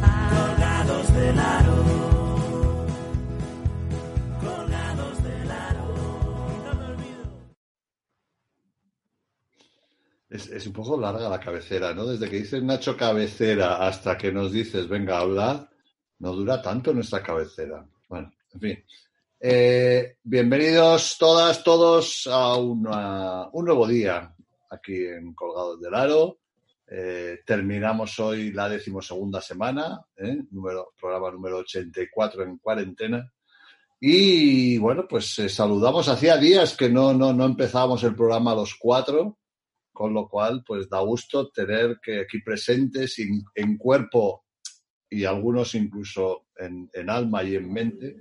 Colgados del. Colgados del. Es, es un poco larga la cabecera, ¿no? Desde que dices Nacho cabecera hasta que nos dices venga a hablar, no dura tanto nuestra cabecera. Bueno, en fin. Eh, bienvenidos todas, todos a una- un nuevo día aquí en Colgados del Aro. Eh, terminamos hoy la decimosegunda semana, ¿eh? número, programa número 84 en cuarentena. Y bueno, pues eh, saludamos. Hacía días que no, no, no empezábamos el programa a los cuatro, con lo cual pues da gusto tener que aquí presentes en, cuerpo y algunos incluso en, en alma y en mente,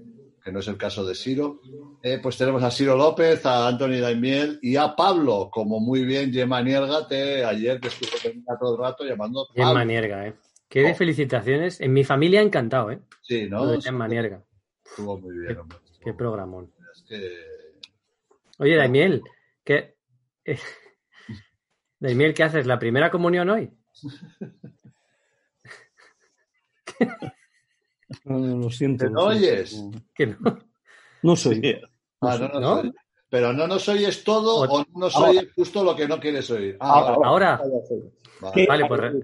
que no es el caso de Ciro. Eh, pues tenemos a Ciro López, a Anthony Daimiel y a Pablo, como muy bien Gemma Niérgate ayer que estuvo todo el rato llamando Bien Pablo. manierga, ¿eh? Qué de felicitaciones. En mi familia encantado, ¿eh? Sí, Lo ¿no? de Jan Manierga. Estuvo muy bien, hombre. Qué programón. Es que Oye, Daimiel, ¿qué... Daimiel, ¿qué haces? ¿La primera comunión hoy? No, no, lo siento. ¿Te lo oyes? Que no. No soy. Ah, no ¿No? oyes. Pero no nos oyes todo O- o no nos oyes justo lo que no quieres oír. Ah, Ahora, vale, Ahora, vale. ¿Qué? vale, pues re-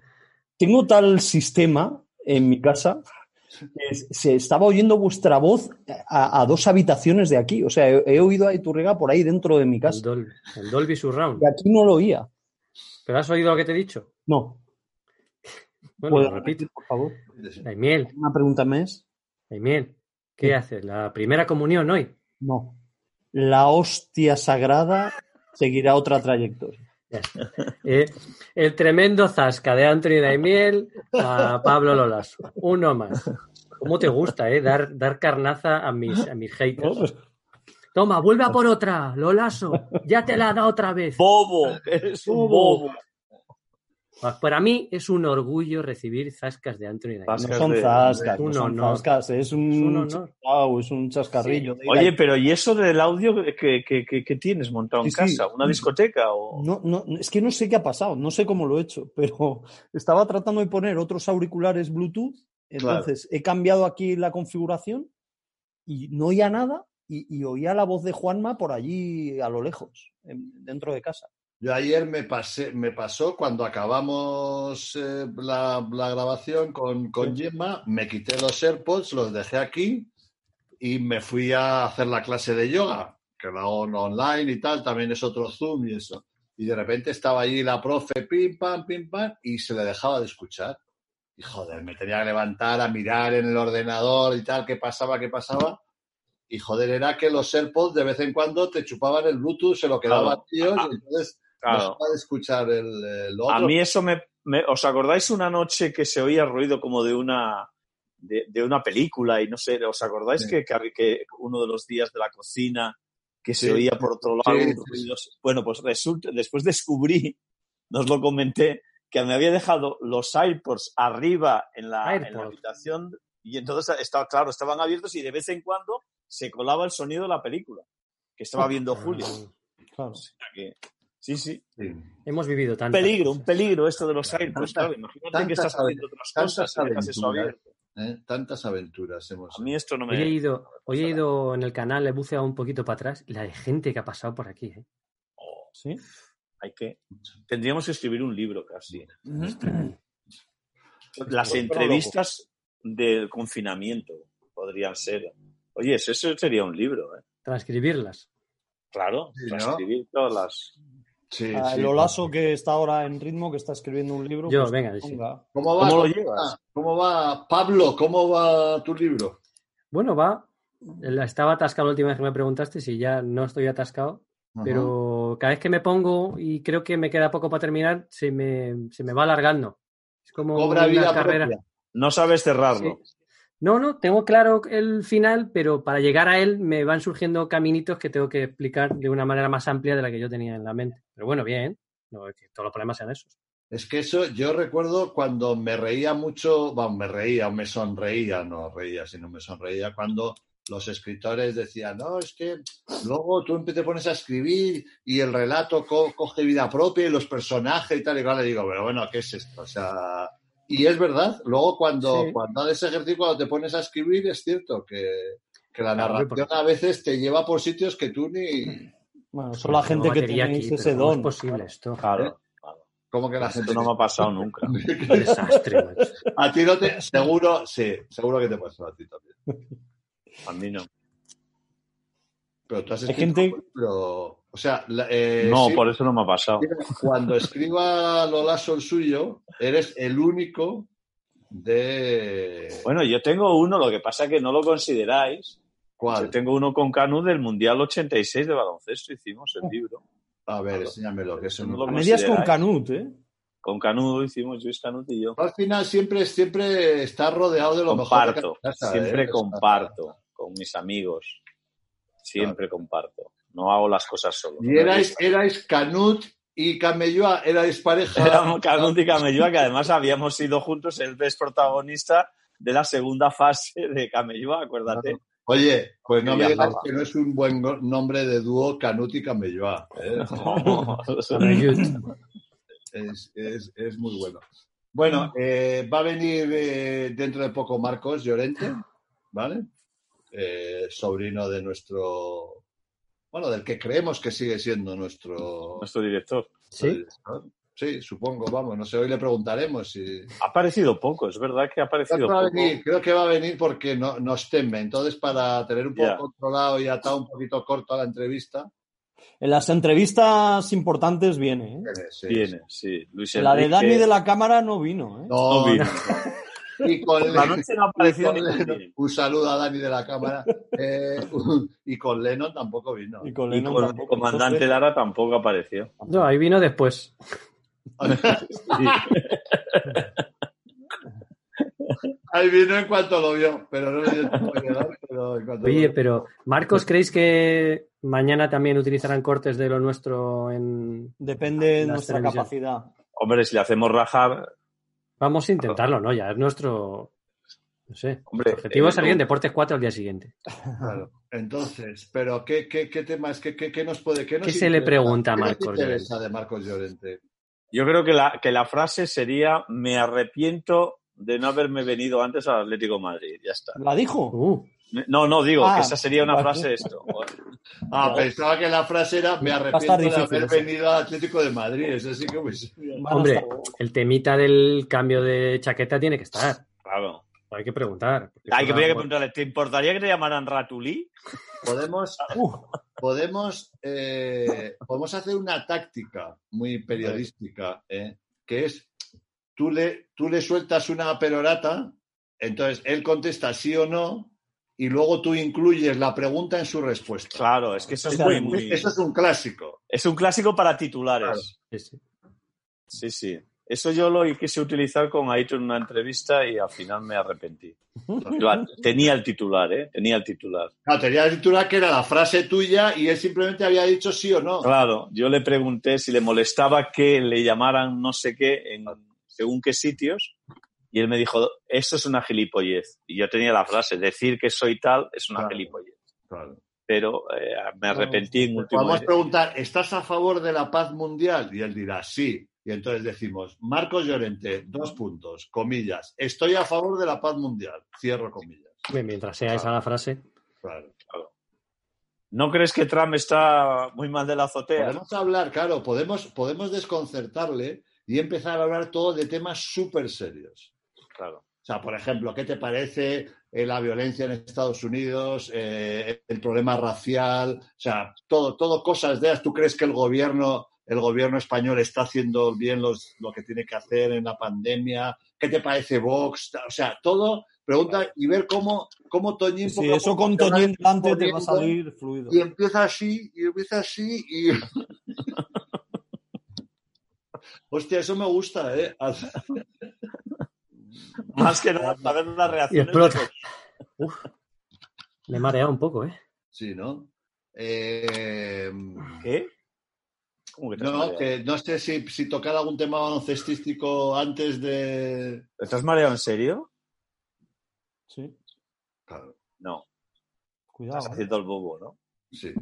Tengo tal sistema en mi casa que se estaba oyendo vuestra voz a, a dos habitaciones de aquí. O sea, he, he oído a Iturriga por ahí dentro de mi el casa. Dolby, el Dolby Surround. Y aquí no lo oía. ¿Pero has oído lo que te he dicho? No. Bueno, ¿Puedo repetir, por favor? Daimiel, Una pregunta más. Daimiel, ¿qué ¿Qué? haces? ¿La primera comunión hoy? No. La hostia sagrada seguirá otra trayectoria. Eh, el tremendo zasca de Anthony Daimiel a Pablo Lolaso. Uno más. ¿Cómo te gusta, eh? Dar, dar carnaza a mis, a mis haters. Toma, vuelve a por otra, Lolaso. Ya te la ha dado otra vez. Bobo, eres un bobo. Para mí es un orgullo recibir zascas de Anthony Daimiel. no son de- zascas, no son honor. zascas, es un, Es un honor. es un chascarrillo. Oye, pero ¿y eso del audio que, que- que- que tienes montado en Sí, sí. casa? ¿Una discoteca? O... No, no, es que no sé qué ha pasado, no sé cómo lo he hecho, pero estaba tratando de poner otros auriculares Bluetooth, entonces he cambiado aquí la configuración y no oía nada y, y oía la voz de Juanma por allí a lo lejos, en- dentro de casa. Yo ayer me pasé, me pasó cuando acabamos eh, la, la grabación con, con Gemma, me quité los AirPods, los dejé aquí y me fui a hacer la clase de yoga, que la hago online y tal, también es otro Zoom y eso. Y de repente estaba allí la profe, pim, pam, pim, pam, y se le dejaba de escuchar. Y joder, me tenía que levantar a mirar en el ordenador y tal, qué pasaba, qué pasaba. Y joder, era que los AirPods de vez en cuando te chupaban el Bluetooth, se lo quedaban Claro. tíos, y entonces Claro. de escuchar el, el otro. A mí eso me, me- ¿Os acordáis una noche que se oía ruido como de una de, de una película y no sé, ¿os acordáis Sí. que, que- uno de los días de la cocina que se Sí. oía por otro lado Sí, ruidos? Bueno, pues resulta, después descubrí, no os lo comenté, que me había dejado los AirPods arriba en la, en la habitación y entonces estaba, claro, estaban abiertos y de vez en cuando se colaba el sonido de la película que estaba viendo Julio. Claro. O sea que- sí, sí. Sí. Hemos vivido Un tanto. peligro, un peligro esto de los AirPods, claro. Imagínate que estás haciendo otras cosas y dejas eso abierto. ¿eh? Tantas aventuras hemos A mí esto no me... Hoy he ido, hoy he ido en el canal, he buceado un poquito para atrás y la de gente que ha pasado por aquí. ¿eh? Oh, ¿Sí? hay que... Tendríamos que escribir un libro casi. Las entrevistas del confinamiento podrían ser... Oye, eso sería un libro, ¿eh? Transcribirlas. Claro, transcribir todas las... Sí, A sí. Lolaso que está ahora en ritmo, que está escribiendo un libro. Yo, pues, venga, sí. ¿Cómo va? ¿Cómo lo va? llevas? ¿Cómo va? Pablo, ¿cómo va tu libro? Bueno, va. Estaba atascado la última vez que me preguntaste si ya no estoy atascado, pero cada vez que me pongo y creo que me queda poco para terminar, se me, se me va alargando. Es como Cobra una vida carrera. propia. No sabes cerrarlo. Sí. No, no, tengo claro el final, pero para llegar a él me van surgiendo caminitos que tengo que explicar de una manera más amplia de la que yo tenía en la mente. Pero bueno, bien, no es que todos los problemas sean esos. Es que eso, yo recuerdo cuando me reía mucho, bueno, me reía me sonreía, no reía, sino me sonreía cuando los escritores decían, no, es que luego tú te pones a escribir y el relato co- coge vida propia y los personajes y tal y. Le digo, pero bueno, ¿qué es esto? O sea, y es verdad, luego cuando, Sí. cuando haces ejercicio, cuando te pones a escribir, es cierto que, que la Claro, narración a veces te lleva por sitios que tú ni... Bueno, son la gente que tenéis aquí, ese pero ¿cómo don. es posible esto? Claro. claro. Como que la gente... Esto no me ha pasado nunca. Qué desastre, macho. A ti no te... Seguro, sí, seguro que te pasó a ti también. A mí no. Pero tú has Hay escrito, gente- pero, o sea, eh, No, sí, por eso no me ha pasado. cuando escriba Lolaso el suyo, eres el único de... Bueno, yo tengo uno, lo que pasa es que no lo consideráis. ¿Cuál? Yo tengo uno con Canu del Mundial 86 de baloncesto, hicimos el libro. A ver, enséñamelo, que eso No no... lo A medias con. Canut, ¿eh? Con Canu hicimos Luis Canut y yo. Al final siempre, siempre está rodeado de lo mejor. de Comparto, siempre ¿eh? comparto con mis amigos. Siempre comparto. No hago las cosas solo. Y erais, erais Canut y Camelloa, erais pareja. Éramos Canut y Camelloa, que además habíamos sido juntos, él es protagonista de la segunda fase de Camelloa, acuérdate. Oye, pues no Que me digas que no es un buen nombre de dúo Canut y Camelloa. ¿eh? es, es- es muy bueno. Bueno, eh, va a venir eh, dentro de poco Marcos Llorente, ¿vale? Eh, sobrino de nuestro, bueno, del que creemos que sigue siendo nuestro, Nuestro director. ¿Sí? director. Sí, supongo, vamos, no sé, hoy le preguntaremos si... Ha aparecido poco, es verdad que ha Creo aparecido que va a poco. venir, creo que va a venir porque no, nos teme. Entonces, para tener un poco controlado y atado un poquito corto a la entrevista, En las entrevistas importantes viene, ¿eh? sí, Viene, sí. Luis La de Dani de la cámara no vino, ¿eh? No, no vino. Y con La noche no ha aparecido y con Lennon- un saludo a Dani de la cámara. Eh, y con Lennon tampoco vino. Y con Y Lennon con el tampoco. comandante Entonces, Lara tampoco apareció. No, ahí vino después. Ahí vino en cuanto lo vio, pero no llegar, pero en cuanto Oye, pero Marcos, ¿creéis que mañana también utilizarán cortes de lo nuestro en... Depende de nuestra televisión. capacidad. Hombre, si le hacemos rajar, Vamos a intentarlo, ¿no? Ya es nuestro... No sé. hombre. El objetivo eh, es salir en Deportes 4 al día siguiente. Claro. Entonces, pero ¿qué, qué, qué temas, qué, qué, qué nos puede, qué, nos ¿Qué se le pregunta a ¿Qué nos Marcos interesa de Marcos Llorente? Yo creo que la, que la frase sería: Me arrepiento de no haberme venido antes al Atlético de Madrid. Ya está. ¿La dijo? Uh, No, no, digo Ah, que esa sería una frase de esto. Ah, pensaba que la frase era me arrepiento de haber venido al Atlético de Madrid. Eso sí que pues, hombre, el temita del cambio de chaqueta tiene que estar. Claro. Hay que preguntar. Hay que preguntarle: ¿te importaría que te llamaran Ratulí? podemos, Uh, podemos, eh, podemos hacer una táctica muy periodística, ¿eh? que es tú le, tú le sueltas una perorata, entonces él contesta sí o no, y luego tú incluyes la pregunta en su respuesta. Claro, es que eso es muy, muy- Eso es un clásico. Es un clásico para titulares. Sí, sí. Sí, sí. Eso yo lo quise utilizar con Aito en una entrevista y al final me arrepentí. Tenía el titular, ¿eh? Tenía el titular. Claro, tenía el titular que era la frase tuya y él simplemente había dicho sí o no. Claro, yo le pregunté si le molestaba que le llamaran no sé qué en según qué sitios y él me dijo, eso es una gilipollez. Y yo tenía la frase, decir que soy tal es una Claro. gilipollez. Claro. Pero eh, me arrepentí en último Podemos momento. preguntar, ¿estás a favor de la paz mundial? Y él dirá, sí. Y entonces decimos, Marcos Llorente, dos puntos, comillas, estoy a favor de la paz mundial, cierro comillas. Bien, Mientras sea esa la frase. Claro. ¿No crees que Trump está muy mal de la azotea? Podemos hablar, claro, podemos, podemos desconcertarle y empezar a hablar todo de temas súper serios. Claro. O sea, por ejemplo, ¿qué te parece eh, la violencia en Estados Unidos, eh, el problema racial? O sea, todo, todo cosas de esas. ¿Tú crees que el gobierno, el gobierno español está haciendo bien los, lo que tiene que hacer en la pandemia? ¿Qué te parece Vox? O sea, todo, pregunta y ver cómo, cómo Toñín... sí, eso con Toñín delante te va a salir fluido. Y empieza así, y empieza así, y... Hostia, eso me gusta, ¿eh? Más que nada, saber las Y reacciones. explota. de- Uf. Me he mareado un poco, ¿eh? Sí, ¿no? Eh, ¿Qué? ¿Cómo que te has no, mareado? que no sé si, si tocar algún tema baloncestístico antes de... ¿Te has mareado en serio? Sí. Claro. No. Cuidado. Estás ¿eh? haciendo el bobo, ¿no? Sí.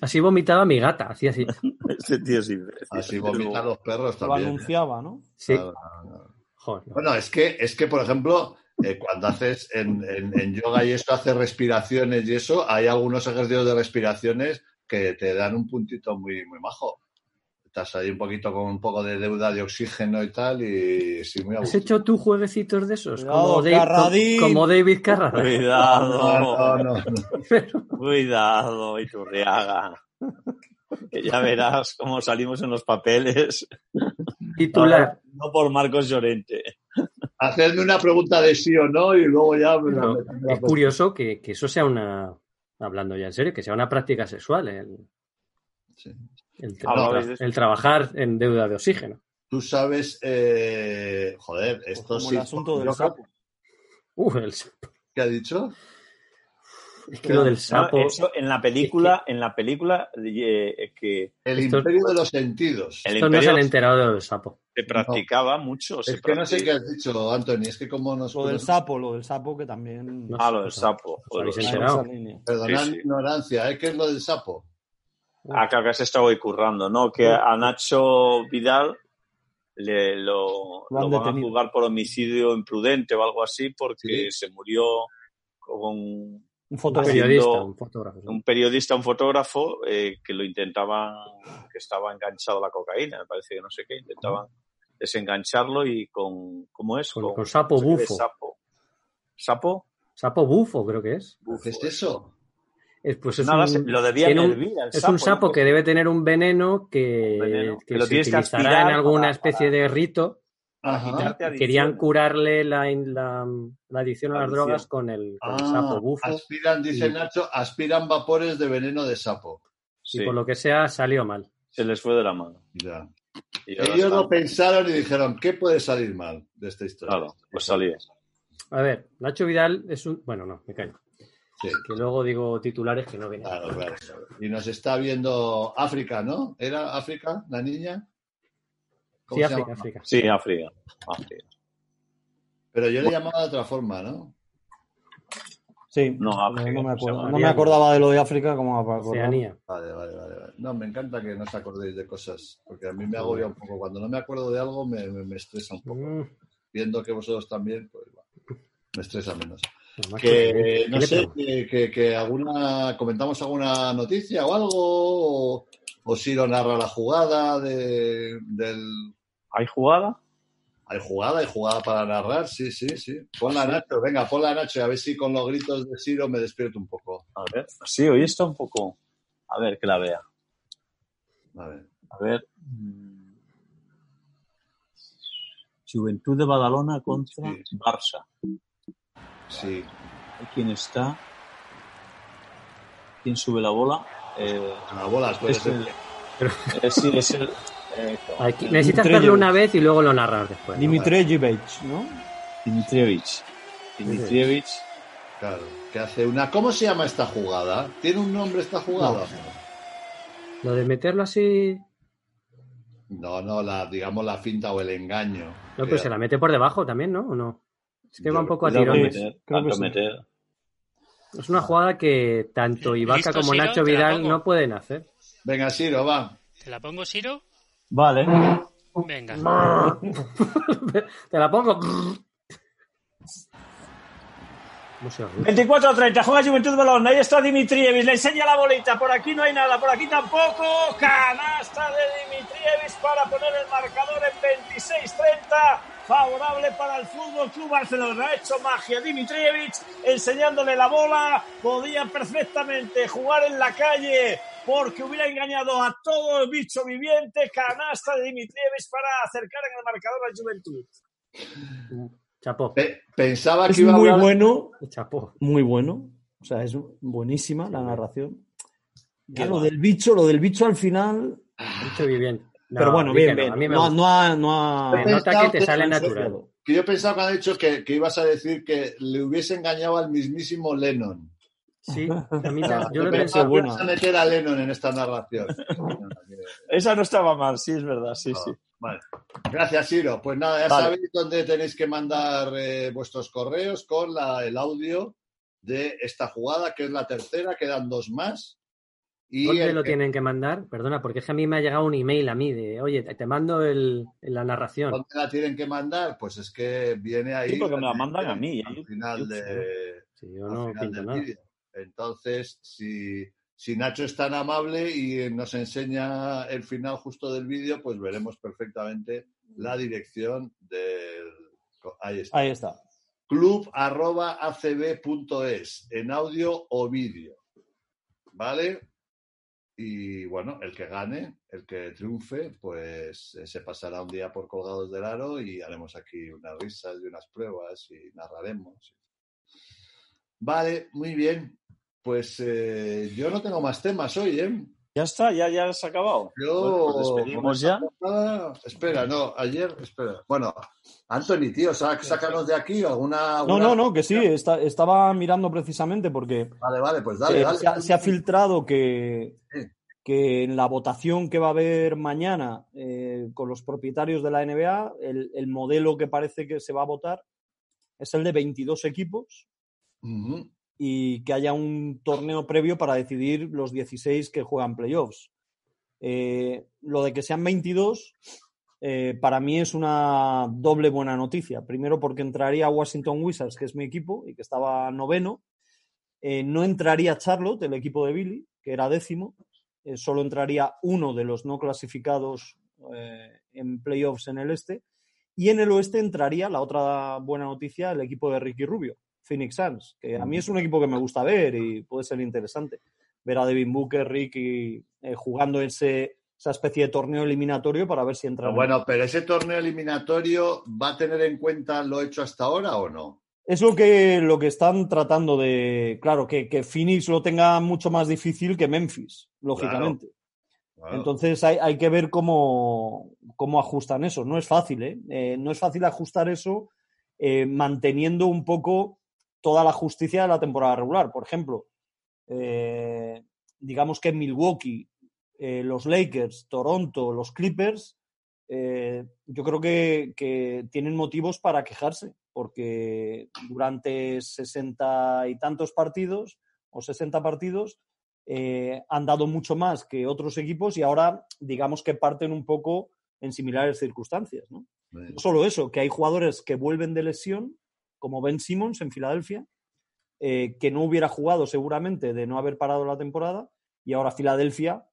Así vomitaba mi gata, así. Este tío sí. Así vomitan los perros Lo también. anunciaba, ¿no? Sí. Claro, claro. Joder, no. Bueno, es que, es que por ejemplo, eh, cuando haces en, en- en yoga y eso, haces respiraciones y eso, hay algunos ejercicios de respiraciones que te dan un puntito muy, muy majo. Estás ahí un poquito con un poco de deuda de oxígeno y tal, y sí, muy ¿Has hecho tú jueguecitos de esos? Cuidado, como, Carradín. como David Carradine. Cuidado, No, no, no, no. cuidado, Iturriaga. Que ya verás cómo salimos en los papeles. Titular. No por Marcos Llorente. Hacedme una pregunta de sí o no y luego ya me la- No, me la- es curioso que, que eso sea una, hablando ya en serio, que sea una práctica sexual, el, Sí. el, Ah, el- trabajar en deuda de oxígeno. Tú sabes, eh, joder, esto Pues como sí. el asunto del sapo. Uh, el sapo. ¿Qué ha dicho? Es que lo del No, sapo. eso en la película, en la película eh, que El Esto- imperio de los sentidos. el Estos no se han enterado de lo del sapo. se practicaba mucho. se Es que no sé qué has dicho, Anthony, es que como nos... Lo del sapo, lo del sapo que también. Ah, lo del sapo. ¿Os Joder, habéis lo en enterado? Perdonad Sí, ignorancia, ¿eh? ¿Qué es lo del sapo? Ah, claro que has estado hoy currando, ¿no? Que a Nacho Vidal le, lo, Lo van a juzgar por homicidio imprudente o algo así porque Sí. se murió con Un fotógrafo. Haciendo- periodista, un fotógrafo. un periodista, un fotógrafo eh, que lo intentaban, que estaba enganchado a la cocaína, me parece que no sé qué, intentaban desengancharlo y con, ¿cómo es? Con- con sapo no sé bufo. Sapo. ¿Sapo? Sapo bufo, creo que es. Bufo, ¿Qué es eso? Es, pues es Nada, un, se- lo tiene un- hervir es un sapo ¿no? que debe tener un veneno que, Un veneno, que que lo se tienes que utilizará en alguna para- especie de rito. Quitarte. Querían curarle la, la, la adicción a las Adicción. drogas con el, con el Ah, sapo bufo. aspiran, dice Y- Nacho, aspiran vapores de veneno de sapo. Sí, Y por lo que sea, salió mal. se les fue de la mano. Ya. Y Ellos lo pensaron y dijeron, ¿qué puede salir mal de esta historia? Claro, pues salía. A ver, Nacho Vidal es un. Bueno, no, me callo. Sí, Que luego digo titulares que no vienen. claro, claro. Y nos está viendo África, ¿no? ¿Era África, la niña? ¿Cómo Sí, África? África. Sí, África. África. Pero yo le llamaba de otra forma, ¿no? Sí, No, no, África, no me acuerdo. No me acordaba de lo de África como. Oceanía. Vale, vale, vale, vale. No, me encanta que no os acordéis de cosas, porque a mí me agobia un poco. Cuando no me acuerdo de algo, me, me- me estresa un poco. Mm, Viendo que vosotros también, pues bueno, me estresa menos. Que, ¿qué- no sé, que, que- que alguna, comentamos alguna noticia o algo, o, o Siro narra la jugada de, del... ¿Hay jugada? Hay jugada, hay jugada para narrar, sí, sí, sí. Ponla Nacho, venga, ponla Nacho, y a ver si con los gritos de Siro me despierto un poco. A ver. Sí, hoy está un poco. A ver, que la vea. A ver. A ver. mm. Juventud de Badalona contra Sí. Barça. Sí, ¿Quién está? ¿Quién sube la bola? Eh, a bolas, puede es ser. el, sí, es el. Eh, Aquí- necesitas verlo una vez y luego lo narras después. ¿no? Dimitrievich, ¿no? Dimitrievich. Dimitrievich. Claro, que hace una... ¿Cómo se llama esta jugada? ¿Tiene un nombre esta jugada? Lo de meterlo así. No, no, la, digamos la finta o el engaño. No, pero se la mete por debajo también, ¿no? ¿O no? Es que Yo va un poco a tirones. meter, meter. Es una jugada que tanto Ibaka ¿Listo, como Siro? Nacho ¿Te la Vidal no pueden hacer. Venga, Siro, va. ¿Te la pongo, Siro? Vale. Venga. Te la pongo. ¿Cómo se oye? 24 a 30, juega Juventud Balón. Ahí está Dimitrievich, le enseña la bolita. Por aquí no hay nada, por aquí tampoco. Canasta de Dimitrievich para poner el marcador en 26-30. Favorable para el Fútbol Club Barcelona. Ha hecho magia Dimitrievich enseñándole la bola. Podía perfectamente jugar en la calle porque hubiera engañado a todo el bicho viviente. Canasta de Dimitrievich para acercar en el marcador a Juventud. Chapó. Pe- pensaba Es que iba a muy hablar- bueno, Chapó. muy bueno. O sea, es buenísima la narración. Ya lo va. del bicho, lo del bicho al final. Mucho viviente. No, pero bueno, bien, que no, bien. A no, no ha, no ha- nota que te sale que- natural. Que yo pensaba cuando ha dicho que, que ibas a decir que le hubiese engañado al mismísimo Lennon. Sí, a mí ta- yo lo buena. ibas a meter a Lennon en esta narración. Esa no estaba mal, sí, es verdad, sí, sí. Vale. Gracias, Siro. Pues nada, ya Vale. sabéis dónde tenéis que mandar eh, vuestros correos con la- el audio de esta jugada, que es la tercera, quedan dos más. Y ¿Dónde lo que- tienen que mandar? Perdona, porque es que a mí me ha llegado un email a mí de, oye, te mando el, la narración. ¿Dónde la tienen que mandar? Pues es que viene ahí. Sí, porque me la mandan a mí, Al final, de, Sí, yo al no final pinto nada. vídeo. Entonces, si, si Nacho es tan amable y nos enseña el final justo del vídeo, pues veremos perfectamente la dirección del. Ahí está. Ahí está. club.acb.es en audio o vídeo. ¿Vale? Y bueno, el que gane, el que triunfe, pues eh, se pasará un día por colgados del aro y haremos aquí unas risas y unas pruebas y narraremos. Vale, muy bien. Pues eh, yo no tengo más temas hoy, ¿eh? Ya está, ya, ya se ha acabado. Yo, pues despedimos ya. Ah, espera, no, ayer, espera. Bueno, Anthony, tío, sá- sácanos de aquí alguna. No, alguna- no, no, que sí, está- estaba mirando precisamente porque Vale, vale, pues dale, eh, dale. se, ha, se ha filtrado que, Sí. que en la votación que va a haber mañana eh, con los propietarios de la NBA, el, el modelo que parece que se va a votar es el de 22 equipos Ujú. Y que haya un torneo previo para decidir los 16 que juegan playoffs. Eh, lo de que sean 22, eh, para mí es una doble buena noticia. Primero porque entraría Washington Wizards, que es mi equipo y que estaba noveno. Eh, no entraría Charlotte, el equipo de Billy, que era décimo. Solo entraría uno de los no clasificados en playoffs en el este. Y en el oeste entraría, la otra buena noticia, el equipo de Ricky Rubio, Phoenix Suns, que a mí es un equipo que me gusta ver y puede ser interesante. Ver a Devin Booker, Ricky, eh, jugando ese, esa especie de torneo eliminatorio para ver si entra. Bueno, pero ese torneo eliminatorio va a tener en cuenta lo hecho hasta ahora o no? Es lo que, lo que están tratando de. Claro, que, que Phoenix lo tenga mucho más difícil que Memphis, lógicamente. Claro. Entonces hay, hay que ver cómo, cómo ajustan eso. No es fácil, ¿eh? Eh, no es fácil ajustar eso eh, manteniendo un poco toda la justicia de la temporada regular. Por ejemplo, eh, digamos que Milwaukee, eh, los Lakers, Toronto, los Clippers, eh, yo creo que, que tienen motivos para quejarse, porque durante sesenta y tantos partidos o 60 partidos han dado mucho más que otros equipos y ahora digamos que parten un poco en similares circunstancias. ¿no? Bueno, No solo eso, que hay jugadores que vuelven de lesión, como Ben Simmons en Filadelfia, eh, que no hubiera jugado seguramente de no haber parado la temporada, y ahora Filadelfia,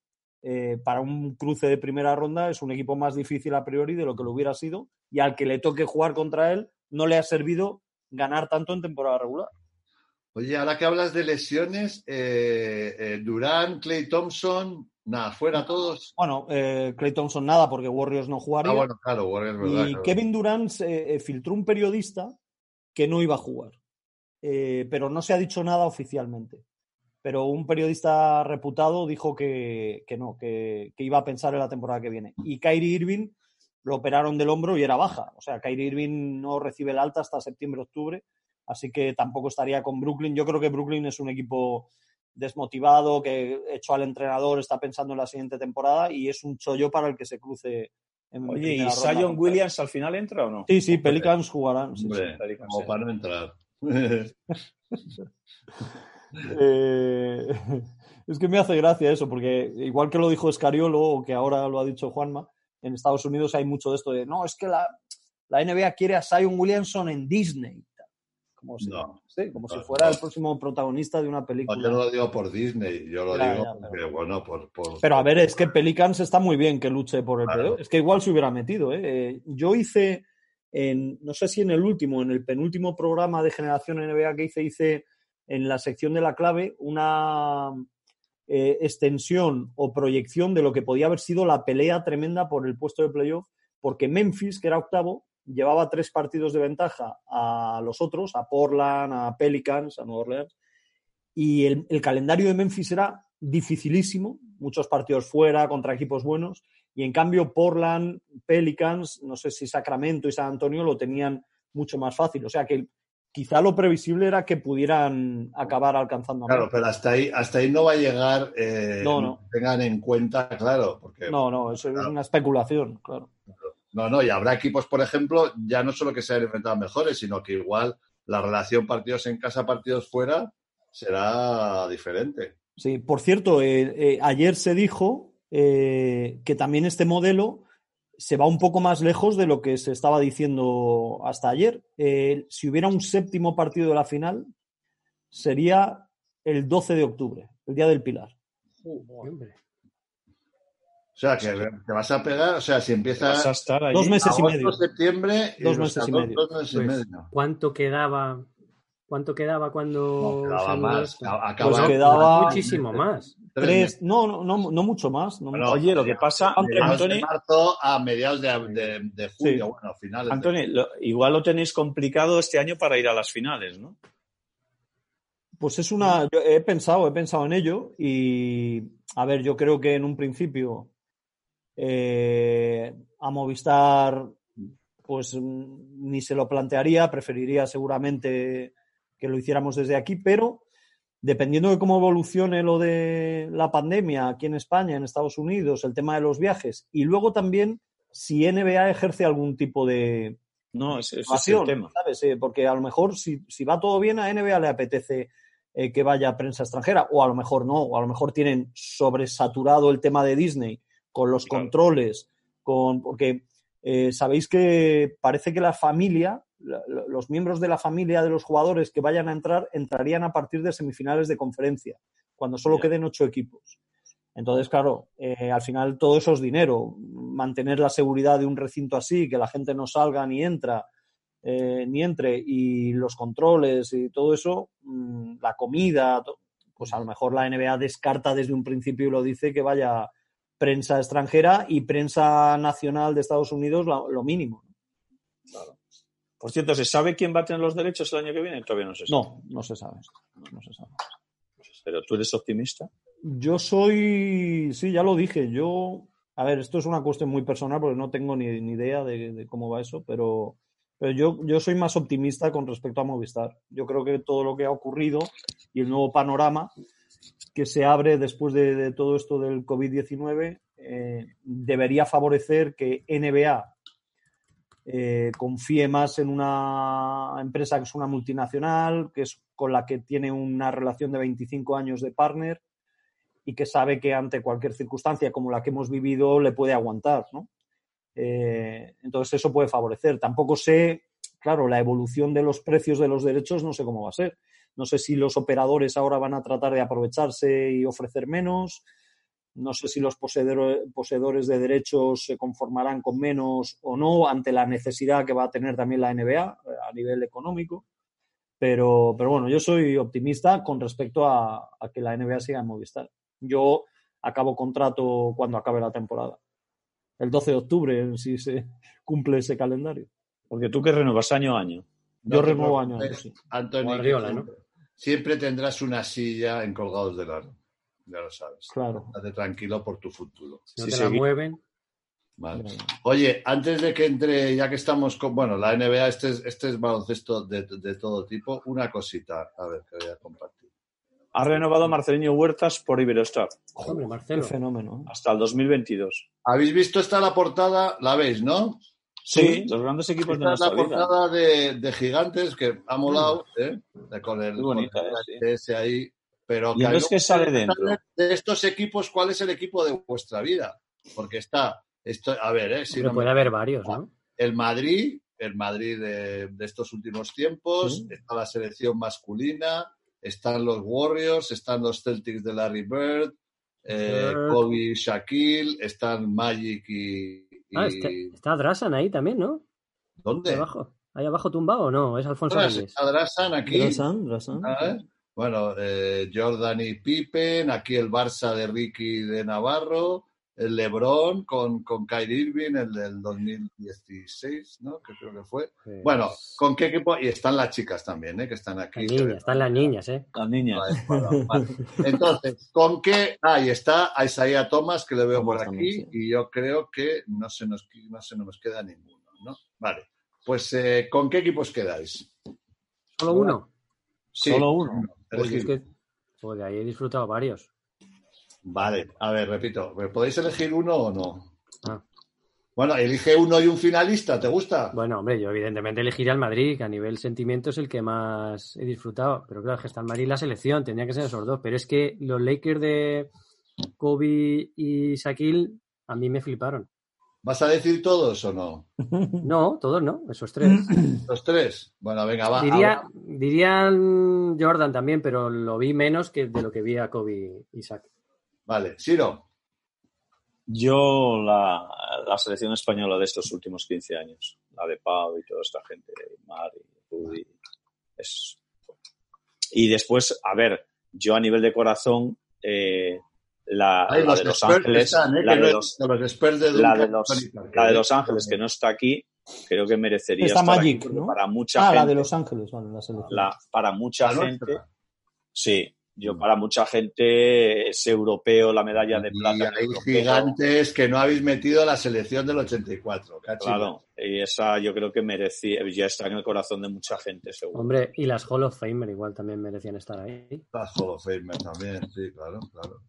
eh, para un cruce de primera ronda, es un equipo más difícil a priori de lo que lo hubiera sido, y al que le toque jugar contra él no le ha servido ganar tanto en temporada regular. Oye, ahora que hablas de lesiones, eh, eh, Durán, Clay Thompson, nada, fuera todos. Bueno, eh, Clay Thompson nada, porque Warriors no jugaría. Ah, bueno, claro, Warriors, verdad. Y claro. Kevin Durant se, eh, filtró un periodista que no iba a jugar, Eh, pero no se ha dicho nada oficialmente. Pero un periodista reputado dijo que, que no, que, que iba a pensar en la temporada que viene. Y Kyrie Irving lo operaron del hombro y era baja. O sea, Kyrie Irving no recibe el alta hasta septiembre-octubre, así que tampoco estaría con Brooklyn. Yo creo que Brooklyn es un equipo desmotivado, que echó al entrenador, está pensando en la siguiente temporada y es un chollo para el que se cruce. En Oye, ¿y contra- Williams al final entra o no? Sí, sí, Pelicans jugarán. sí, sí. Hombre, Pelicans, como sí. para no entrar. Eh, es que me hace gracia eso, porque igual que lo dijo Escariolo o que ahora lo ha dicho Juanma, en Estados Unidos hay mucho de esto de no, es que la, la NBA quiere a Zion Williamson en Disney. Como si, No. sí, como si fuera no. el próximo protagonista de una película. yo no lo digo por Disney, yo lo Ya, digo ya, porque, pero- bueno, por, por- Pero a ver, es que Pelicans está muy bien que luche por el Claro. playoff. Es que igual se hubiera metido. ¿eh? Eh, Yo hice, en, no sé si en el último, en el penúltimo programa de Generación NBA que hice, hice en la sección de la clave una eh, extensión o proyección de lo que podía haber sido la pelea tremenda por el puesto de playoff, porque Memphis, que era octavo, llevaba tres partidos de ventaja a los otros, a Portland, a Pelicans, a Nueva Orleans, y el, el calendario de Memphis era dificilísimo, muchos partidos fuera contra equipos buenos, y en cambio Portland, Pelicans, no sé si Sacramento y San Antonio lo tenían mucho más fácil. O sea que quizá lo previsible era que pudieran acabar alcanzando a Claro, pero hasta ahí, hasta ahí no va a llegar. eh, No, no. Tengan en cuenta, claro, porque No, no, eso es una especulación, claro. No, no, y habrá equipos, por ejemplo, ya no solo que se hayan enfrentado mejores, sino que igual la relación partidos en casa, partidos fuera será diferente. Sí, por cierto, eh, eh, ayer se dijo eh, que también este modelo se va un poco más lejos de lo que se estaba diciendo hasta ayer. Eh, si hubiera un séptimo partido de la final, sería el 12 de octubre, el día del Pilar. Hombre. O sea, que te vas a pegar, o sea, si empieza Vas a estar ahí. Dos meses y agosto, medio. septiembre, Dos meses y dos- medio. dos meses y Pues, medio. ¿Cuánto quedaba? ¿Cuánto quedaba cuando No, quedaba más. esto? a- Pues acaba- quedaba- muchísimo más. tres no, no, no, no mucho más. no Bueno, mucho. Oye, lo que pasa, mediados de marzo a mediados de, de, de julio, Sí. bueno, finales. de- Anthony, lo- igual lo tenéis complicado este año para ir a las finales, ¿no? Pues es una. yo he pensado, he pensado en ello y. A ver, yo creo que en un principio. Eh, a Movistar, pues mm, ni se lo plantearía, preferiría seguramente que lo hiciéramos desde aquí, pero dependiendo de cómo evolucione lo de la pandemia aquí en España, en Estados Unidos, el tema de los viajes, y luego también si NBA ejerce algún tipo de, No, ese, ese es el tema. ¿sabes? Eh, porque a lo mejor si, si va todo bien a NBA le apetece eh, que vaya prensa extranjera o a lo mejor no, o a lo mejor tienen sobresaturado el tema de Disney con los Claro. controles, con porque eh, sabéis que parece que la familia, la- los miembros de la familia de los jugadores que vayan a entrar entrarían a partir de semifinales de conferencia, cuando solo queden ocho equipos. Entonces, claro, eh, al final todo eso es dinero. Mantener la seguridad de un recinto así, que la gente no salga ni entra, eh, ni entre, y los controles y todo eso, mm, la comida, pues a lo mejor la NBA descarta desde un principio y lo dice que vaya prensa extranjera y prensa nacional de Estados Unidos lo, lo mínimo. Por cierto, ¿se sabe quién va a tener los derechos el año que viene? Todavía no se sabe. No, no se sabe. No se sabe. Pero tú eres optimista. Yo soy, sí, ya lo dije, yo, a ver, esto es una cuestión muy personal porque no tengo ni, ni idea de, de cómo va eso, pero, pero yo, yo soy más optimista con respecto a Movistar. Yo creo que todo lo que ha ocurrido y el nuevo panorama que se abre después de, todo esto del COVID-19 eh, debería favorecer que NBA eh, confíe más en una empresa que es una multinacional, que es con la que tiene una relación de 25 años de partner y que sabe que ante cualquier circunstancia como la que hemos vivido le puede aguantar, ¿no? Eh, entonces eso puede favorecer. Tampoco sé, claro, la evolución de los precios de los derechos no sé cómo va a ser. No sé si los operadores ahora van a tratar de aprovecharse y ofrecer menos. No sé si los poseedor- poseedores de derechos se conformarán con menos o no ante la necesidad que va a tener también la NBA eh, a nivel económico. Pero, pero bueno, yo soy optimista con respecto a, a que la NBA siga en Movistar. Yo acabo contrato cuando acabe la temporada. El 12 de octubre, si se cumple ese calendario. Porque tú que renuevas año a año. Yo renuevo año a año, sí. Anthony, Guardiola, que ¿no? Siempre, tendrás una silla en colgados del aro. Ya lo sabes. Claro. Estate tranquilo por tu futuro. Si no Sí, te la sí. mueven. Vale. Oye, antes de que entre, ya que estamos con, bueno, la NBA, este es, este es baloncesto de, de todo tipo, una cosita, a ver, que voy a compartir. Ha renovado Marcelinho Huertas por Iberostar Qué Marcelo. fenómeno. ¿eh? hasta el 2022. ¿Habéis visto esta la portada? La veis, ¿no? Sí, los grandes equipos de es la nuestra vida. portada de, de gigantes que ha molado, ¿eh? De- Con el, Muy bonita, con el eh, ese ahí. Pero ¿Y entonces hay qué sale que dentro? De estos equipos, ¿cuál es el equipo de vuestra vida? Porque está, esto, a ver, ¿eh? Si no me- puede haber varios, ¿no? el Madrid, el Madrid de, de estos últimos tiempos, Sí. está la selección masculina, están los Warriors, están los Celtics de Larry Bird, eh. Kobe Shaquille, están Magic y... y- Ah, está, está Drasan ahí también, ¿no? Ahí ¿Dónde? abajo. ¿Ahí abajo tumbado o no? Es Alfonso Reyes. está Drasan aquí. Drasan, Drasan. Bueno, eh, Jordan y Pippen, aquí el Barça de Ricky de Navarro, el LeBron con, con Kyrie Irving, el del 2016, ¿no? Que creo que fue. Bueno, ¿con qué equipo? Y están las chicas también, ¿eh? Que están aquí. Las niñas, están las niñas, ¿eh? Las niñas. Vale, vale, vale. Entonces, ¿con qué? Ahí está a Isaiah Thomas, que le veo por aquí, también, sí. y yo creo que no se nos, no se nos queda ninguno, ¿no? Vale. Pues, eh, ¿con qué equipos quedáis? Solo uno. Sí, Solo uno. Pues es que pues de ahí he disfrutado varios. Vale, a ver, repito, ¿podéis elegir uno o no? Ah. Bueno, elige uno y un finalista, ¿te gusta? Bueno, hombre, yo evidentemente elegiría al Madrid, que a nivel sentimiento es el que más he disfrutado. Pero claro, que está el Madrid la selección, tendría que ser esos dos. Pero es que los Lakers de Kobe y Shaquille a mí me fliparon. ¿Vas a decir todos o no? No, todos no, esos tres. Los tres. Bueno, venga, va. Diría, dirían Jordan también, pero lo vi menos que de lo que vi a Kobe y Shaq. Vale, Siro. Yo la, la selección española de estos últimos 15 años, la de Pau y toda esta gente, Mari, Rudy, es... Y después, a ver, yo a nivel de corazón, eh, la, los de Los Ángeles, están, ¿eh? la Que de no- los, los experts de la de Duncan los, Anthony Parker, la de ¿eh? Los Ángeles, que no está aquí, creo que merecería Está estar aquí, Magic, ¿no? para mucha Ah, gente, la de Los Ángeles, vale, la selección. la- para mucha La gente, nuestra. sí, yo para mucha gente es europeo la medalla de Y plata. hay europeo. gigantes que no habéis metido a la selección del 84. cachi. Claro, y esa yo creo que merecía, ya está en el corazón de mucha gente, seguro. Hombre, y las Hall of Famer igual también merecían estar ahí. Las Hall of Famer también, sí, claro, claro.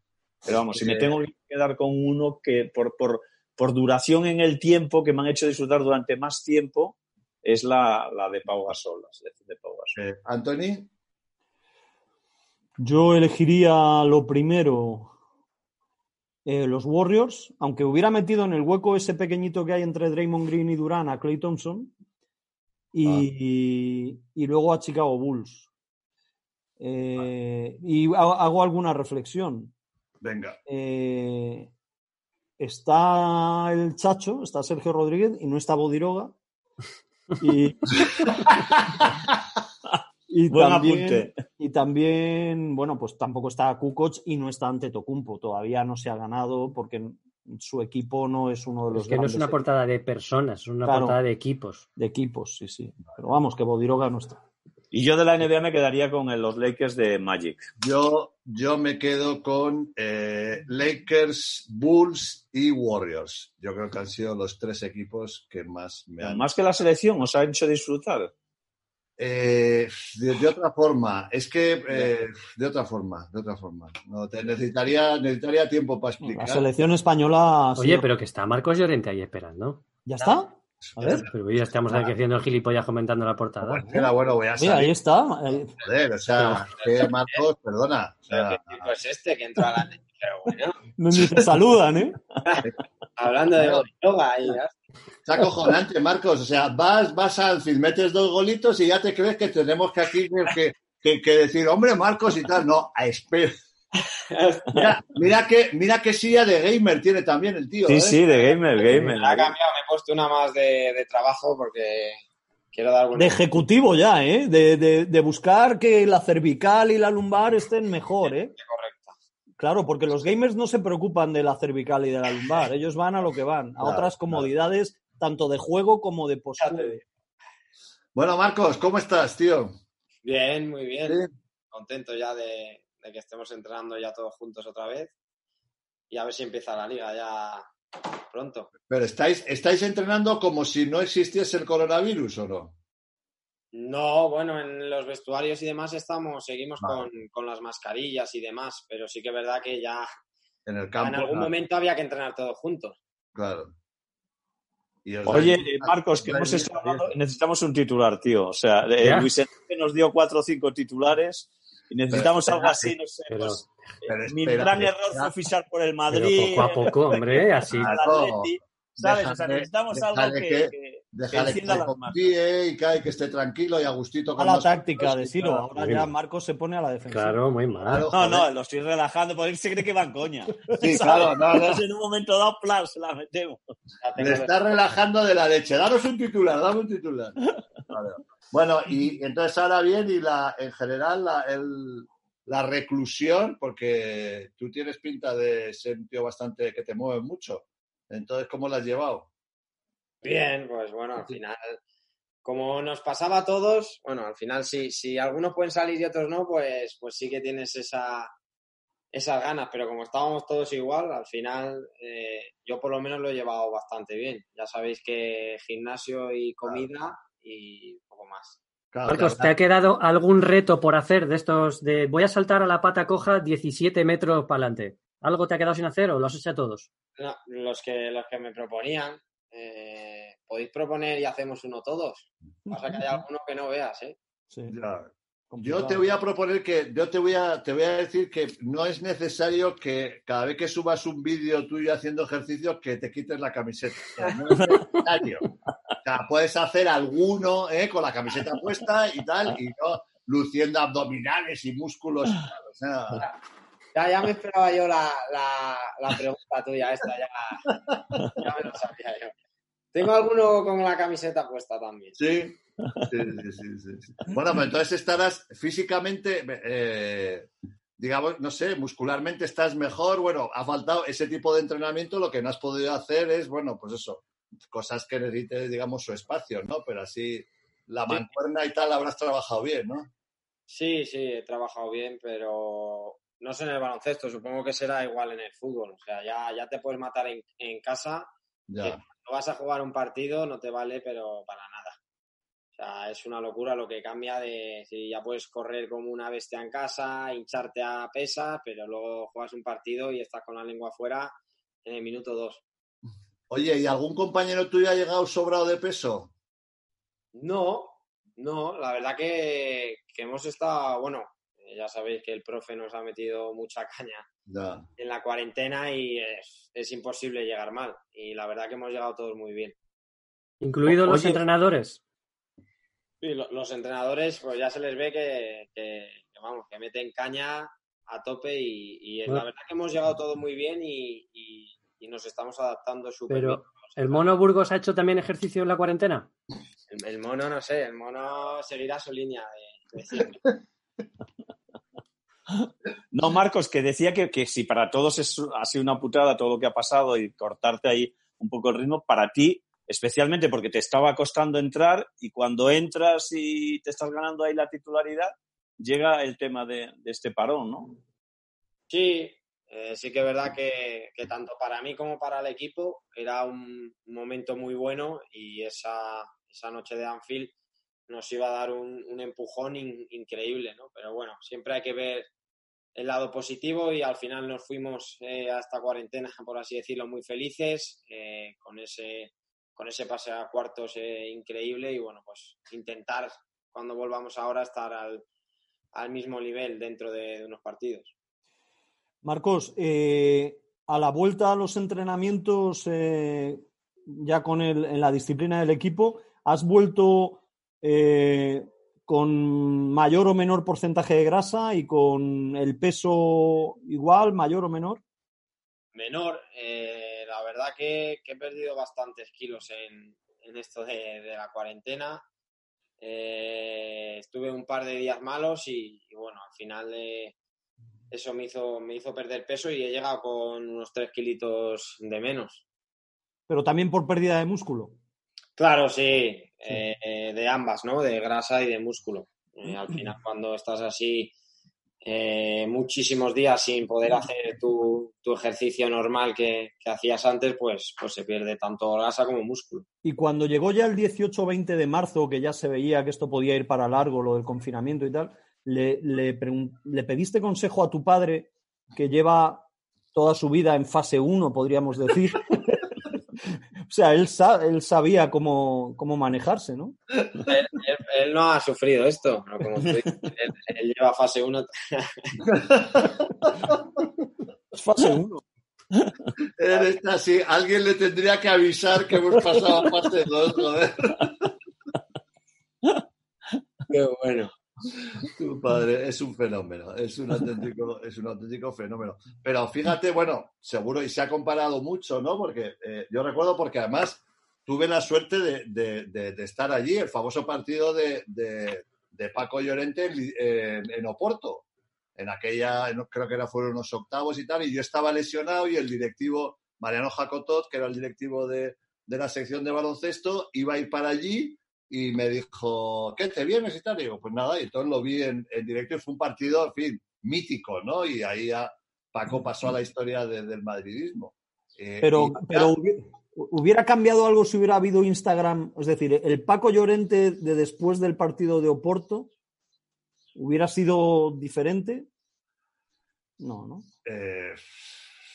Pero vamos, si me Eh, tengo que quedar con uno que por, por, por duración en el tiempo, que me han hecho disfrutar durante más tiempo, es la, la de Pau Gasol, la selección de Pau Gasol. Eh, Anthony, Yo elegiría lo primero eh, los Warriors, aunque hubiera metido en el hueco ese pequeñito que hay entre Draymond Green y Durant a Clay Thompson y, y luego a Chicago Bulls. Eh, y ha- hago alguna reflexión. venga. Eh, está el Chacho, está Sergio Rodríguez y no está Bodiroga. Y, y Buen también, apunte. y también, bueno, pues tampoco está Kukoc y no está Antetokounmpo. Todavía no se ha ganado porque su equipo no es uno de los Es que no es una portada de personas, es una Claro. portada de equipos. de equipos, sí, sí. Pero vamos, que Bodiroga no está. Y yo de la NBA me quedaría con el- los Lakers de Magic. Yo, yo me quedo con eh, Lakers, Bulls y Warriors. Yo creo que han sido los tres equipos que más me han... Más que la selección, os ha hecho disfrutar. Eh, de, de otra forma, es que eh, de otra forma, de otra forma. No, te necesitaría, necesitaría tiempo para La explicar. selección española. Oye, pero que está Marcos Llorente ahí esperando. ¿Ya está? A ver. Pero ya estamos aquí haciendo el gilipollas comentando la portada. Bueno, espera, bueno, voy a Mira, ahí salir. está. Eh, Joder, o sea, que Marcos, perdona. O sea, qué tipo es este que entra a la Pero bueno, Ni te saludan, ¿eh? hablando de yoga y ya. Es acojonante, Marcos. O sea, vas, vas al film, metes dos golitos y ya te crees que tenemos que aquí que, que- que decir, hombre, Marcos y tal. No, a espera. Mira, mira que, mira que silla de gamer tiene también el tío. Sí, ¿eh? sí, de gamer, gamer. Ha cambiado, me he puesto una más de, de trabajo porque quiero dar De ejecutivo ya, ¿eh? De, de- de buscar que la cervical y la lumbar estén mejor, ¿eh? correcta. Claro, porque los gamers no se preocupan de la cervical y de la lumbar. Ellos van a lo que van, a Claro, otras comodidades, tanto de juego como de postura. Bueno, Marcos, ¿cómo estás, tío? Bien, muy bien. Sí. Contento ya de, de que estemos entrenando ya todos juntos otra vez. Y a ver si empieza la liga ya pronto. Pero estáis, estáis entrenando como si no existiese el coronavirus, ¿o no? No, bueno, en los vestuarios y demás estamos, seguimos Vale. con, con las mascarillas y demás, pero sí que es verdad que ya En el campo. en algún claro, momento había que entrenar todos juntos. Claro. Oye, Marcos, que os hemos estado hablando, necesitamos un titular, tío. O sea, eh. Luis Enrique nos dio cuatro o cinco titulares y necesitamos Pero, algo así, no sé. Pero- pues, pero mi gran error fue fichar por el Madrid. poco a poco, hombre, así. Atleti, ¿Sabes? o sea, necesitamos algo que, que- que- confíe y que, que esté tranquilo y a gustito A con la nosotros, táctica de Silo. Ahora ya. Marcos se pone a la defensa. Claro, muy mal. No, joder. no, lo estoy relajando porque él se cree que va en coña. Sí, ¿sabes? claro, no, no. Entonces, en un momento dado, plan, se la metemos. Tengo Le está relajando de la leche. Daros un titular, dame un titular. Vale. Bueno, y entonces ahora bien, y la, en general la, el- la reclusión, porque tú tienes pinta de ser un tío bastante que te mueve mucho. Entonces, ¿cómo la has llevado? Bien, pues bueno, al final, como nos pasaba a todos, bueno, al final sí, si algunos pueden salir y otros no, pues, pues sí que tienes esa, esas ganas, pero como estábamos todos igual, al final eh, yo por lo menos lo he llevado bastante bien. Ya sabéis que gimnasio y comida y poco más. Claro, Marcos. ¿te ha quedado algún reto por hacer de estos de voy a saltar a la pata coja 17 metros para adelante? ¿Algo te ha quedado sin hacer o lo has hecho a todos? No, los que los que me proponían, eh, podéis proponer y hacemos uno todos. Pasa que hay alguno que no veas, ¿eh? Sí, Ya. Yo te voy a proponer que, yo te voy a, te voy a decir que no es necesario que cada vez que subas un vídeo tuyo haciendo ejercicio que te quites la camiseta. O sea, no es necesario. O sea, puedes hacer alguno ¿eh? con la camiseta puesta y tal, y no luciendo abdominales y músculos. y tal. O sea, Ya, ya me esperaba yo la, la, la pregunta tuya esta, ya, ya me lo sabía yo. Tengo alguno con la camiseta puesta también. sí. Sí, sí, sí, sí. Bueno, pues entonces estarás físicamente, eh, digamos, no sé, muscularmente estás mejor. Bueno, ha faltado ese tipo de entrenamiento. Lo que no has podido hacer es, bueno, pues eso, cosas que necesites, digamos, su espacio, ¿no? Pero así, la mancuerna y tal habrás trabajado bien, ¿no? Sí, sí, he trabajado bien, pero no sé en el baloncesto, supongo que será igual en el fútbol. O sea, ya, ya te puedes matar en, en casa, Ya. que cuando vas a jugar un partido no te vale, pero para nada. O sea, es una locura lo que cambia de si ya puedes correr como una bestia en casa, hincharte a pesa, pero luego juegas un partido y estás con la lengua afuera en el minuto dos. Oye, ¿y algún compañero tuyo ha llegado sobrado de peso? No, no, la verdad que, que hemos estado, bueno, ya sabéis que el profe nos ha metido mucha caña en la cuarentena y es, es imposible llegar mal. Y la verdad que hemos llegado todos muy bien. Incluidos los entrenadores. Sí, lo- los entrenadores, pues ya se les ve que, que- que, vamos, que meten caña a tope y, y la verdad que hemos llegado todos muy bien y, y- y nos estamos adaptando súper Pero, bien. ¿El Mono Burgos ha hecho también ejercicio en la cuarentena? El, el mono, no sé, el mono seguirá su línea de, de siempre. No, Marcos, que decía que, que si para todos es, ha sido una putada todo lo que ha pasado y cortarte ahí un poco el ritmo, para ti, especialmente porque te estaba costando entrar y cuando entras y te estás ganando ahí la titularidad, llega el tema de, este parón, ¿no? Sí, eh, sí que es verdad que, que tanto para mí como para el equipo era un momento muy bueno y esa, esa noche de Anfield nos iba a dar un, empujón in- increíble, ¿no? Pero bueno, siempre hay que ver el lado positivo y al final nos fuimos eh, a esta cuarentena, por así decirlo, muy felices, eh, con ese con ese pase a cuartos eh, increíble y bueno, pues intentar cuando volvamos ahora estar al, mismo nivel dentro de- de unos partidos. Marcos, eh, a la vuelta a los entrenamientos, ya con el, en la disciplina del equipo, ¿has vuelto con mayor o menor porcentaje de grasa y con el peso igual, mayor o menor? menor. eh, la verdad que, que he perdido bastantes kilos en, en esto de, de la cuarentena. Eh, estuve un par de días malos y, y bueno, al final eh, eso me hizo, me hizo perder peso y he llegado con unos 3 kilitos de menos. Pero también por pérdida de músculo. Claro, sí, eh, eh, de ambas, ¿no? De grasa y de músculo. Eh, al final, cuando estás así eh, muchísimos días sin poder hacer tu, tu ejercicio normal que, que hacías antes, pues, pues se pierde tanto grasa como músculo. Y cuando llegó ya el 18-20 de marzo, que ya se veía que esto podía ir para largo, lo del confinamiento y tal, le, le pediste consejo a tu padre, que lleva toda su vida en fase 1, podríamos decir. o sea, él, sa- él sabía cómo, cómo manejarse, ¿no? Él, él- él no ha sufrido esto, pero como tú dices, él, él lleva fase 1. Es fase 1. Él está así. Alguien le tendría que avisar que hemos pasado a fase 2, joder. Qué bueno. Tu padre es un fenómeno, es un auténtico, es un auténtico fenómeno. Pero fíjate, bueno, seguro y se ha comparado mucho, ¿no? Porque eh, yo recuerdo porque además tuve la suerte de, estar allí, el famoso partido de, Paco Llorente en, en- Oporto. En aquella, creo que era, fueron unos octavos y tal, y yo estaba lesionado y el directivo, Mariano Jacotot, que era el directivo de, de la sección de baloncesto, iba a ir para allí y me dijo, ¿qué te vienes y tal? Y digo, pues nada, y entonces lo vi en, en directo fue un partido, en fin, mítico, ¿no? Y ahí ya Paco pasó a la historia de- del madridismo. Eh, Pero, y- pero hubi- hubiera cambiado algo si hubiera habido Instagram. Es decir, el Paco Llorente de después del partido de Oporto hubiera sido diferente. No, ¿no? eh,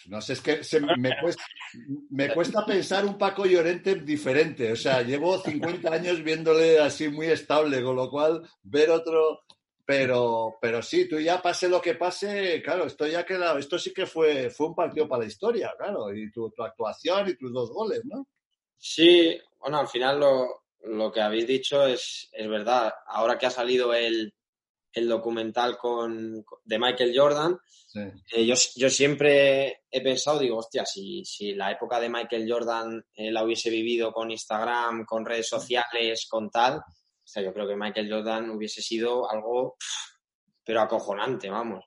no sé, es que se me, cuesta, me cuesta pensar un Paco Llorente diferente. O sea, llevo 50 años viéndole así muy estable, con lo cual ver otro. Pero, pero sí, tú ya pase lo que pase, claro, esto ya queda, esto sí que fue, fue un partido para la historia, claro, y tu, tu actuación y tus dos goles, ¿no? Sí, bueno, al final lo, lo que habéis dicho es, es verdad. Ahora que ha salido el, el documental con, de Michael Jordan, Sí. eh, yo, yo siempre he pensado, digo, hostia, si, si la época de Michael Jordan eh, la hubiese vivido con Instagram, con redes sociales, con tal, o sea, yo creo que Michael Jordan hubiese sido algo, pero acojonante, vamos.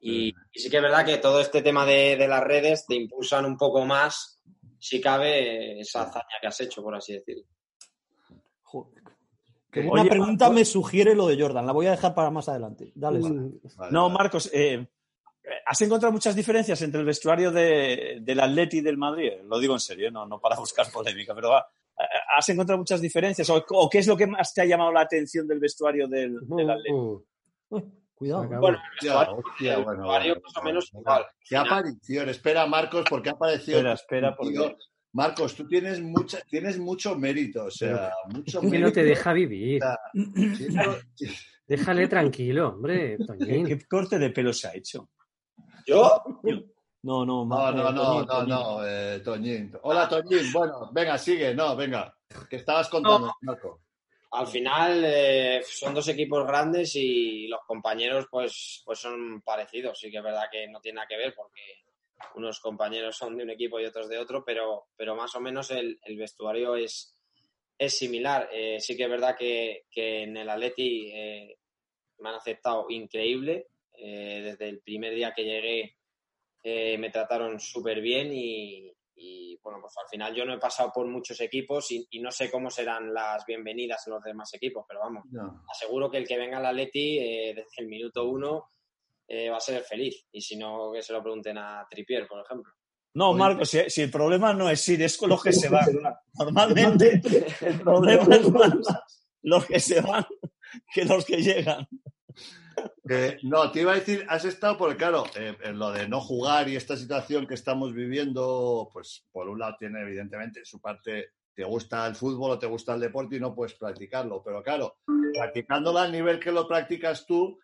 Y, y sí que es verdad que todo este tema de, de las redes te impulsan un poco más, si cabe, esa hazaña que has hecho, por así decirlo. Una Oye, pregunta Marcos. me sugiere lo de Jordan. La voy a dejar para más adelante. Dale. Mm, Vale, No. Marcos, eh, ¿has encontrado muchas diferencias entre el vestuario de- del Atleti y del Madrid? Lo digo en serio, no, no para buscar polémica, pero ah, ¿has encontrado muchas diferencias? ¿O, o qué es lo que más te ha llamado la atención del vestuario del, del Atleti? uh, Uy, cuidado. Bueno, Hostia, bueno, más o menos igual. Qué aparición. Espera, Marcos, porque ha aparecido. Espera, espera, porque- Marcos, tú tienes mucha, tienes mucho mérito, o sea, mucho que mérito. no te deja vivir. Déjale tranquilo, hombre, ¿Qué, Toñín. qué corte de pelo se ha hecho? ¿Yo? No, no, No, no, no, Toñín, no, Toñín. no, eh, Toñín. Hola, Toñín. Bueno, venga, sigue. No, venga. ¿Qué estabas contando, Marco? Al final eh, son dos equipos grandes y los compañeros pues, pues son parecidos. Sí que es verdad que no tiene nada que ver porque unos compañeros son de un equipo y otros de otro, pero, pero más o menos el, el vestuario es, es similar. Eh, sí que es verdad que, que en el Atleti eh, me han aceptado increíble. Eh, desde el primer día que llegué eh, me trataron súper bien y, y, bueno, pues al final yo no he pasado por muchos equipos y, y no sé cómo serán las bienvenidas en los demás equipos, pero vamos, No. aseguro que el que venga al Atleti desde el minuto uno eh, va a ser feliz y si no que se lo pregunten a Tripier, por ejemplo. No, Oye. Marcos, si, si el problema no es ir, es con los que se van. Normalmente el problema es más los que se van que los que llegan. No, te iba a decir, has estado, porque claro, eh, en lo de no jugar y esta situación que estamos viviendo, pues por un lado tiene evidentemente su parte, te gusta el fútbol o te gusta el deporte y no puedes practicarlo, pero claro, practicándolo al nivel que lo practicas tú,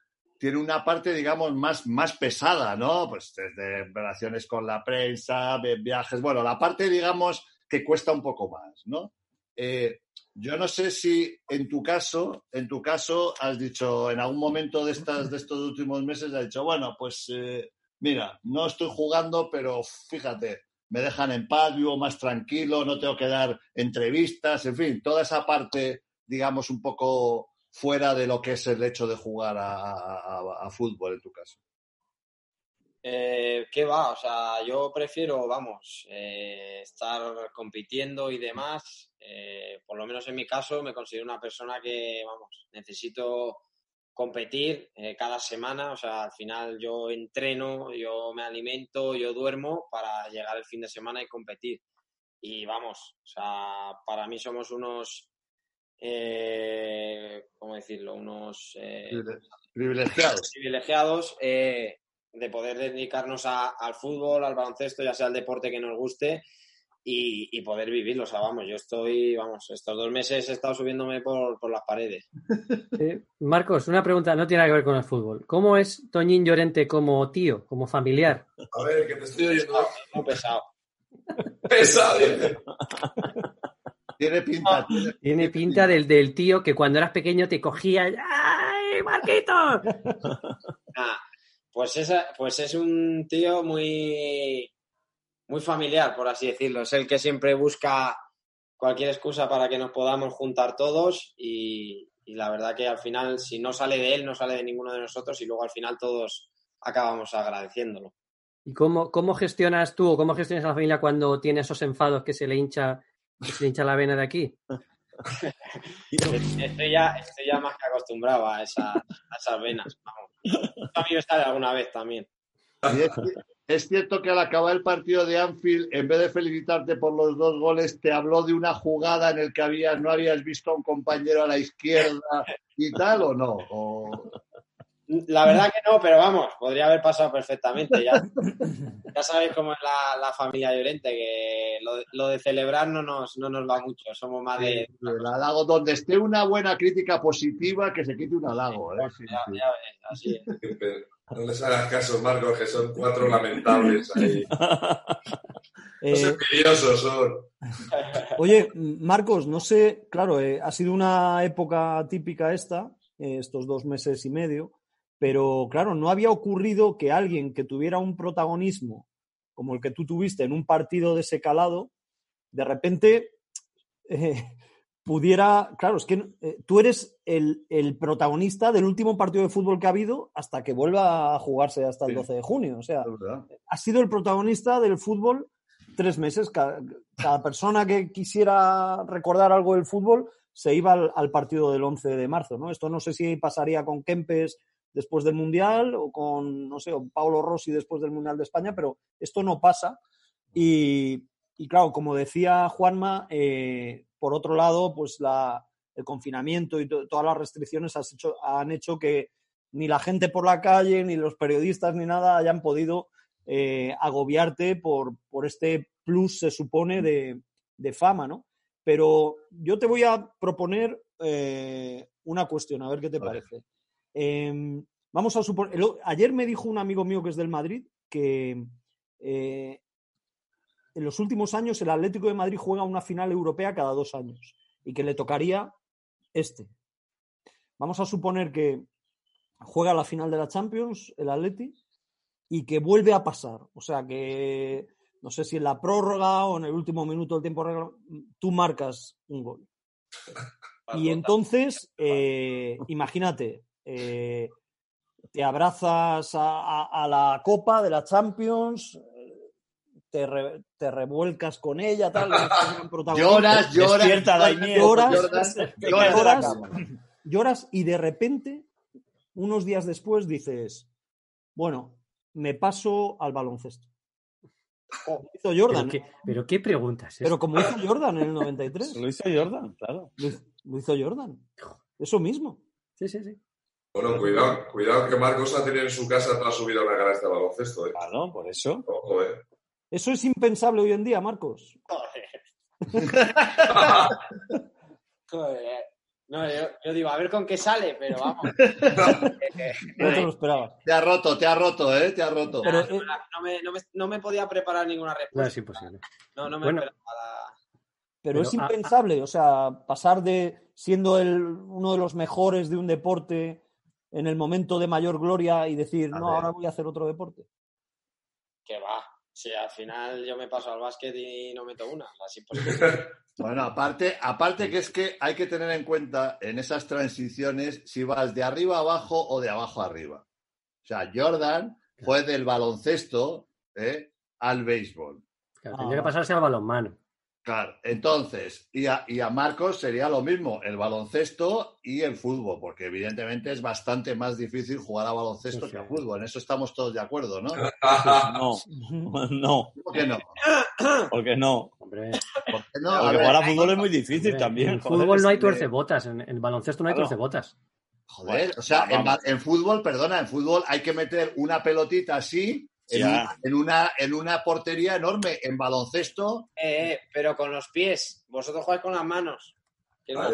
tiene una parte, digamos, más, más pesada, ¿no? Pues desde relaciones con la prensa, vi- viajes, bueno, la parte, digamos, que cuesta un poco más, ¿no? Eh, yo no sé si en tu caso, en tu caso, has dicho en algún momento de estas, de estos últimos meses, has dicho, bueno, pues eh, mira, no estoy jugando, pero fíjate, me dejan en paz, vivo más tranquilo, no tengo que dar entrevistas, en fin, toda esa parte, digamos, un poco fuera de lo que es el hecho de jugar a, fútbol en tu caso. Eh, ¿Qué va? O sea, yo prefiero, vamos, eh, estar compitiendo y demás. Eh, por lo menos en mi caso, me considero una persona que, vamos, necesito competir eh, cada semana. O sea, al final yo entreno, yo me alimento, yo duermo para llegar el fin de semana y competir. Y vamos, o sea, para mí somos unos, eh, ¿cómo decirlo? Unos eh, Privilegiados. privilegiados eh, de poder dedicarnos a- al fútbol, al baloncesto, ya sea el deporte que nos guste y, y poder vivirlo. O sea, vamos, yo estoy, vamos, estos dos meses he estado subiéndome por, por las paredes. Eh, Marcos, una pregunta, no tiene nada que ver con el fútbol. ¿Cómo es Toñín Llorente como tío, como familiar? A ver, que te estoy oyendo Muy pesado. pesado. Tiene pinta. tiene- Tiene pinta del, del tío que cuando eras pequeño te cogía. ¡Ay, Marquitos! Ah, pues, esa, pues es un tío muy, muy familiar, por así decirlo. Es el que siempre busca cualquier excusa para que nos podamos juntar todos y, y la verdad que al final, si no sale de él, no sale de ninguno de nosotros y luego al final todos acabamos agradeciéndolo. ¿Y cómo, cómo gestionas tú o cómo gestionas a la familia cuando tiene esos enfados que se le hincha, se hincha la vena de aquí? Estoy ya, estoy ya más que acostumbrado a, esa- a esas venas. Vamos. A mí me sale alguna vez también. Es cierto que al acabar el partido de Anfield, en vez de felicitarte por los dos goles, te habló de una jugada en el que habías, no habías visto a un compañero a la izquierda y tal, ¿o no? O- La verdad que no, pero vamos, podría haber pasado perfectamente. Ya, ya sabéis cómo es la, la familia Llorente, que lo, de- lo de celebrar no nos, no nos va mucho, somos más de... El halago, donde esté una buena crítica positiva, que se quite un halago. ¿eh? Sí, Ya, sí. ya ves, así es. No les hagas caso, Marcos, que son cuatro lamentables ahí. Los Eh, envidiosos son. Oye, Marcos, no sé, claro, eh, ha sido una época típica esta, eh, estos dos meses y medio, pero claro, no había ocurrido que alguien que tuviera un protagonismo como el que tú tuviste en un partido de ese calado, de repente eh, pudiera, claro, es que eh, tú eres el, el protagonista del último partido de fútbol que ha habido hasta que vuelva a jugarse hasta el Sí. 12 de junio, o sea, Es verdad. ha sido el protagonista del fútbol tres meses. Cada, cada persona que quisiera recordar algo del fútbol se iba al, al partido del 11 de marzo, ¿no? Esto no sé si pasaría con Kempes después del Mundial o con, no sé, o Paulo Rossi después del Mundial de España, pero esto no pasa. Y, y claro, como decía Juanma, eh, por otro lado, pues la, el confinamiento y to- todas las restricciones has hecho- han hecho que ni la gente por la calle, ni los periodistas, ni nada hayan podido eh, agobiarte por, por este plus, se supone, de, de fama, ¿no? Pero yo te voy a proponer eh, una cuestión, a ver qué te parece. Em, vamos a suponer. ayer me dijo un amigo mío que es del Madrid que eh, en los últimos años el Atlético de Madrid juega una final europea cada dos años y que le tocaría este. Vamos a suponer que juega la final de la Champions, el Atleti, y que vuelve a pasar. O sea que no sé si en la prórroga o en el último minuto del tiempo tú marcas un gol. Y entonces, eh, imagínate, eh, te abrazas a, a- a la copa de la Champions, eh, te, re- te revuelcas con ella, tal. Lloras, lloras. Daimiel. Lloras, lloras, y de repente, unos días después, dices, bueno, me paso al baloncesto. Como hizo ¿Pero Jordan, qué, pero qué preguntas? pero como hizo Jordan en el 93. Lo hizo Jordan, claro. Lo hizo- lo hizo Jordan. Eso mismo. Sí, sí, sí. Bueno, cuidado, cuidado que Marcos ha tenido en su casa toda su vida una canasta de baloncesto. ¿eh? Claro, por eso. Ojo, ¿eh? Eso es impensable hoy en día, Marcos. Joder. No, yo, yo digo, a ver con qué sale, pero vamos. No te lo esperabas. Te ha roto, te ha roto, ¿eh? Te ha roto. Pero, no, eh, no me, no, me, no me podía preparar ninguna No, respuesta. es imposible. No, no me Bueno. esperaba la- pero es Pero, ah, impensable, o sea, pasar de siendo el, uno de los mejores de un deporte en el momento de mayor gloria y decir, A no, ver. ahora voy a hacer otro deporte. Que va. Si al final yo me paso al básquet y no meto una. Imposible. Bueno, aparte, aparte que es que hay que tener en cuenta en esas transiciones si vas de arriba a abajo o de abajo a arriba. O sea, Jordan fue del baloncesto ¿eh? al béisbol. Claro, Ah. tendría que pasarse al balonmano. Claro, entonces, y a, y a Marcos sería lo mismo, el baloncesto y el fútbol, porque evidentemente es bastante más difícil jugar a baloncesto Sí, que a fútbol. En eso estamos todos de acuerdo, ¿no? No, no, ¿Por qué no? porque no. Hombre, ¿Por qué no? A Porque jugar a fútbol es muy difícil hombre, también. En joder, fútbol no hay es- tuercebotas. En, en baloncesto no hay Claro. tuercebotas. Joder, o sea, en, en fútbol, perdona, en fútbol hay que meter una pelotita así en, Ya. una, en, una, en una portería enorme. En baloncesto, Eh, eh, pero con los pies. Vosotros jugáis con las manos. Ah,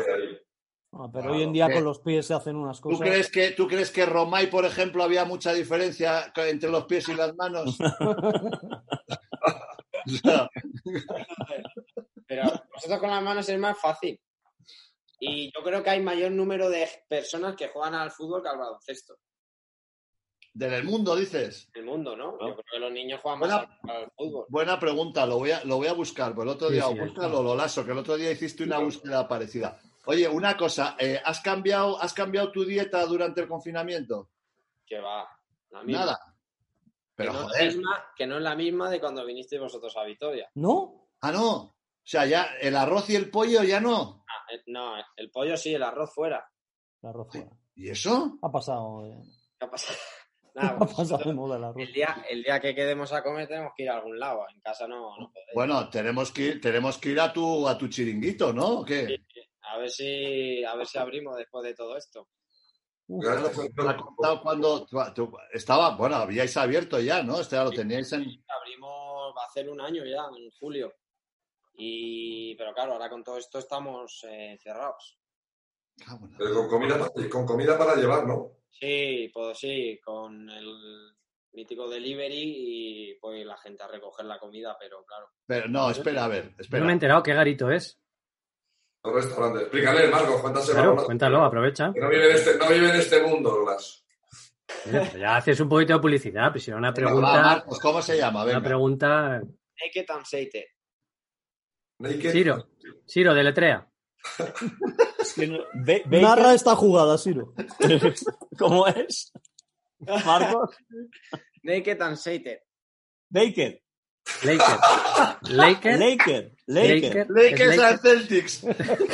pero Claro, hoy en día ¿qué? con los pies se hacen unas ¿tú cosas. crees, que, ¿tú crees que Romay, por ejemplo, había mucha diferencia entre los pies y las manos? Pero vosotros con las manos es más fácil. Y yo creo que hay mayor número de personas que juegan al fútbol que al baloncesto. Del mundo, dices. El mundo, ¿no? No. Yo creo que los niños juegan más al, al fútbol. Buena pregunta, lo voy a, lo voy a buscar. Pues el otro Sí, día, sí, o búscalo, lo lazo, que el otro día hiciste una búsqueda parecida. Oye, una cosa, eh, ¿has, cambiado, ¿has cambiado tu dieta durante el confinamiento? Que va. La misma. Nada. Pero que, no es joder. la misma, que no es la misma de cuando vinisteis vosotros a Vitoria. ¿No? Ah, no. O sea, ya el arroz y el pollo ya no. Ah, eh, no, el pollo sí, el arroz fuera. Arroz fuera. ¿Y eso? Ha pasado. eh, ¿Qué ha pasado? Nada, Ha pues pasado de nosotros moda el arroz. el, día, el día que quedemos a comer tenemos que ir a algún lado. En casa no, no podéis. Bueno, tenemos que ir, tenemos que ir a tu, a tu chiringuito, ¿no? ¿O Sí, qué? sí. A ver si a ver si abrimos después de todo esto. Ha contado cuando tú- estaba, bueno, habíais abierto ya, ¿no? Este ya lo teníais en. Abrimos, va a hacer un año ya, en julio. Y, pero claro, ahora con todo esto estamos eh, cerrados. Pero con comida, para- con comida para llevar, ¿no? Sí, pues sí, con el mítico delivery y pues la gente a recoger la comida, pero claro. Pero no, espera, a ver, No me he espera. enterado qué garito es. Los restaurantes. Explícale, Marcos, cuántas Claro, cuéntalo, aprovecha. Que no vive en este, no vive en este mundo, Blas. Ya haces un poquito de publicidad, pues si era una va, pregunta, Marcos, ¿cómo se llama? una pregunta. Naked and Sated. Naked. Ciro, Ciro, deletrea. Es que no- Ba- Baker, Narra esta jugada, Siro. ¿Cómo es? Marcos. Naked and Sated. Baker. Laker. Laker. Laker. Laker. Laker. Lakers es and Celtics.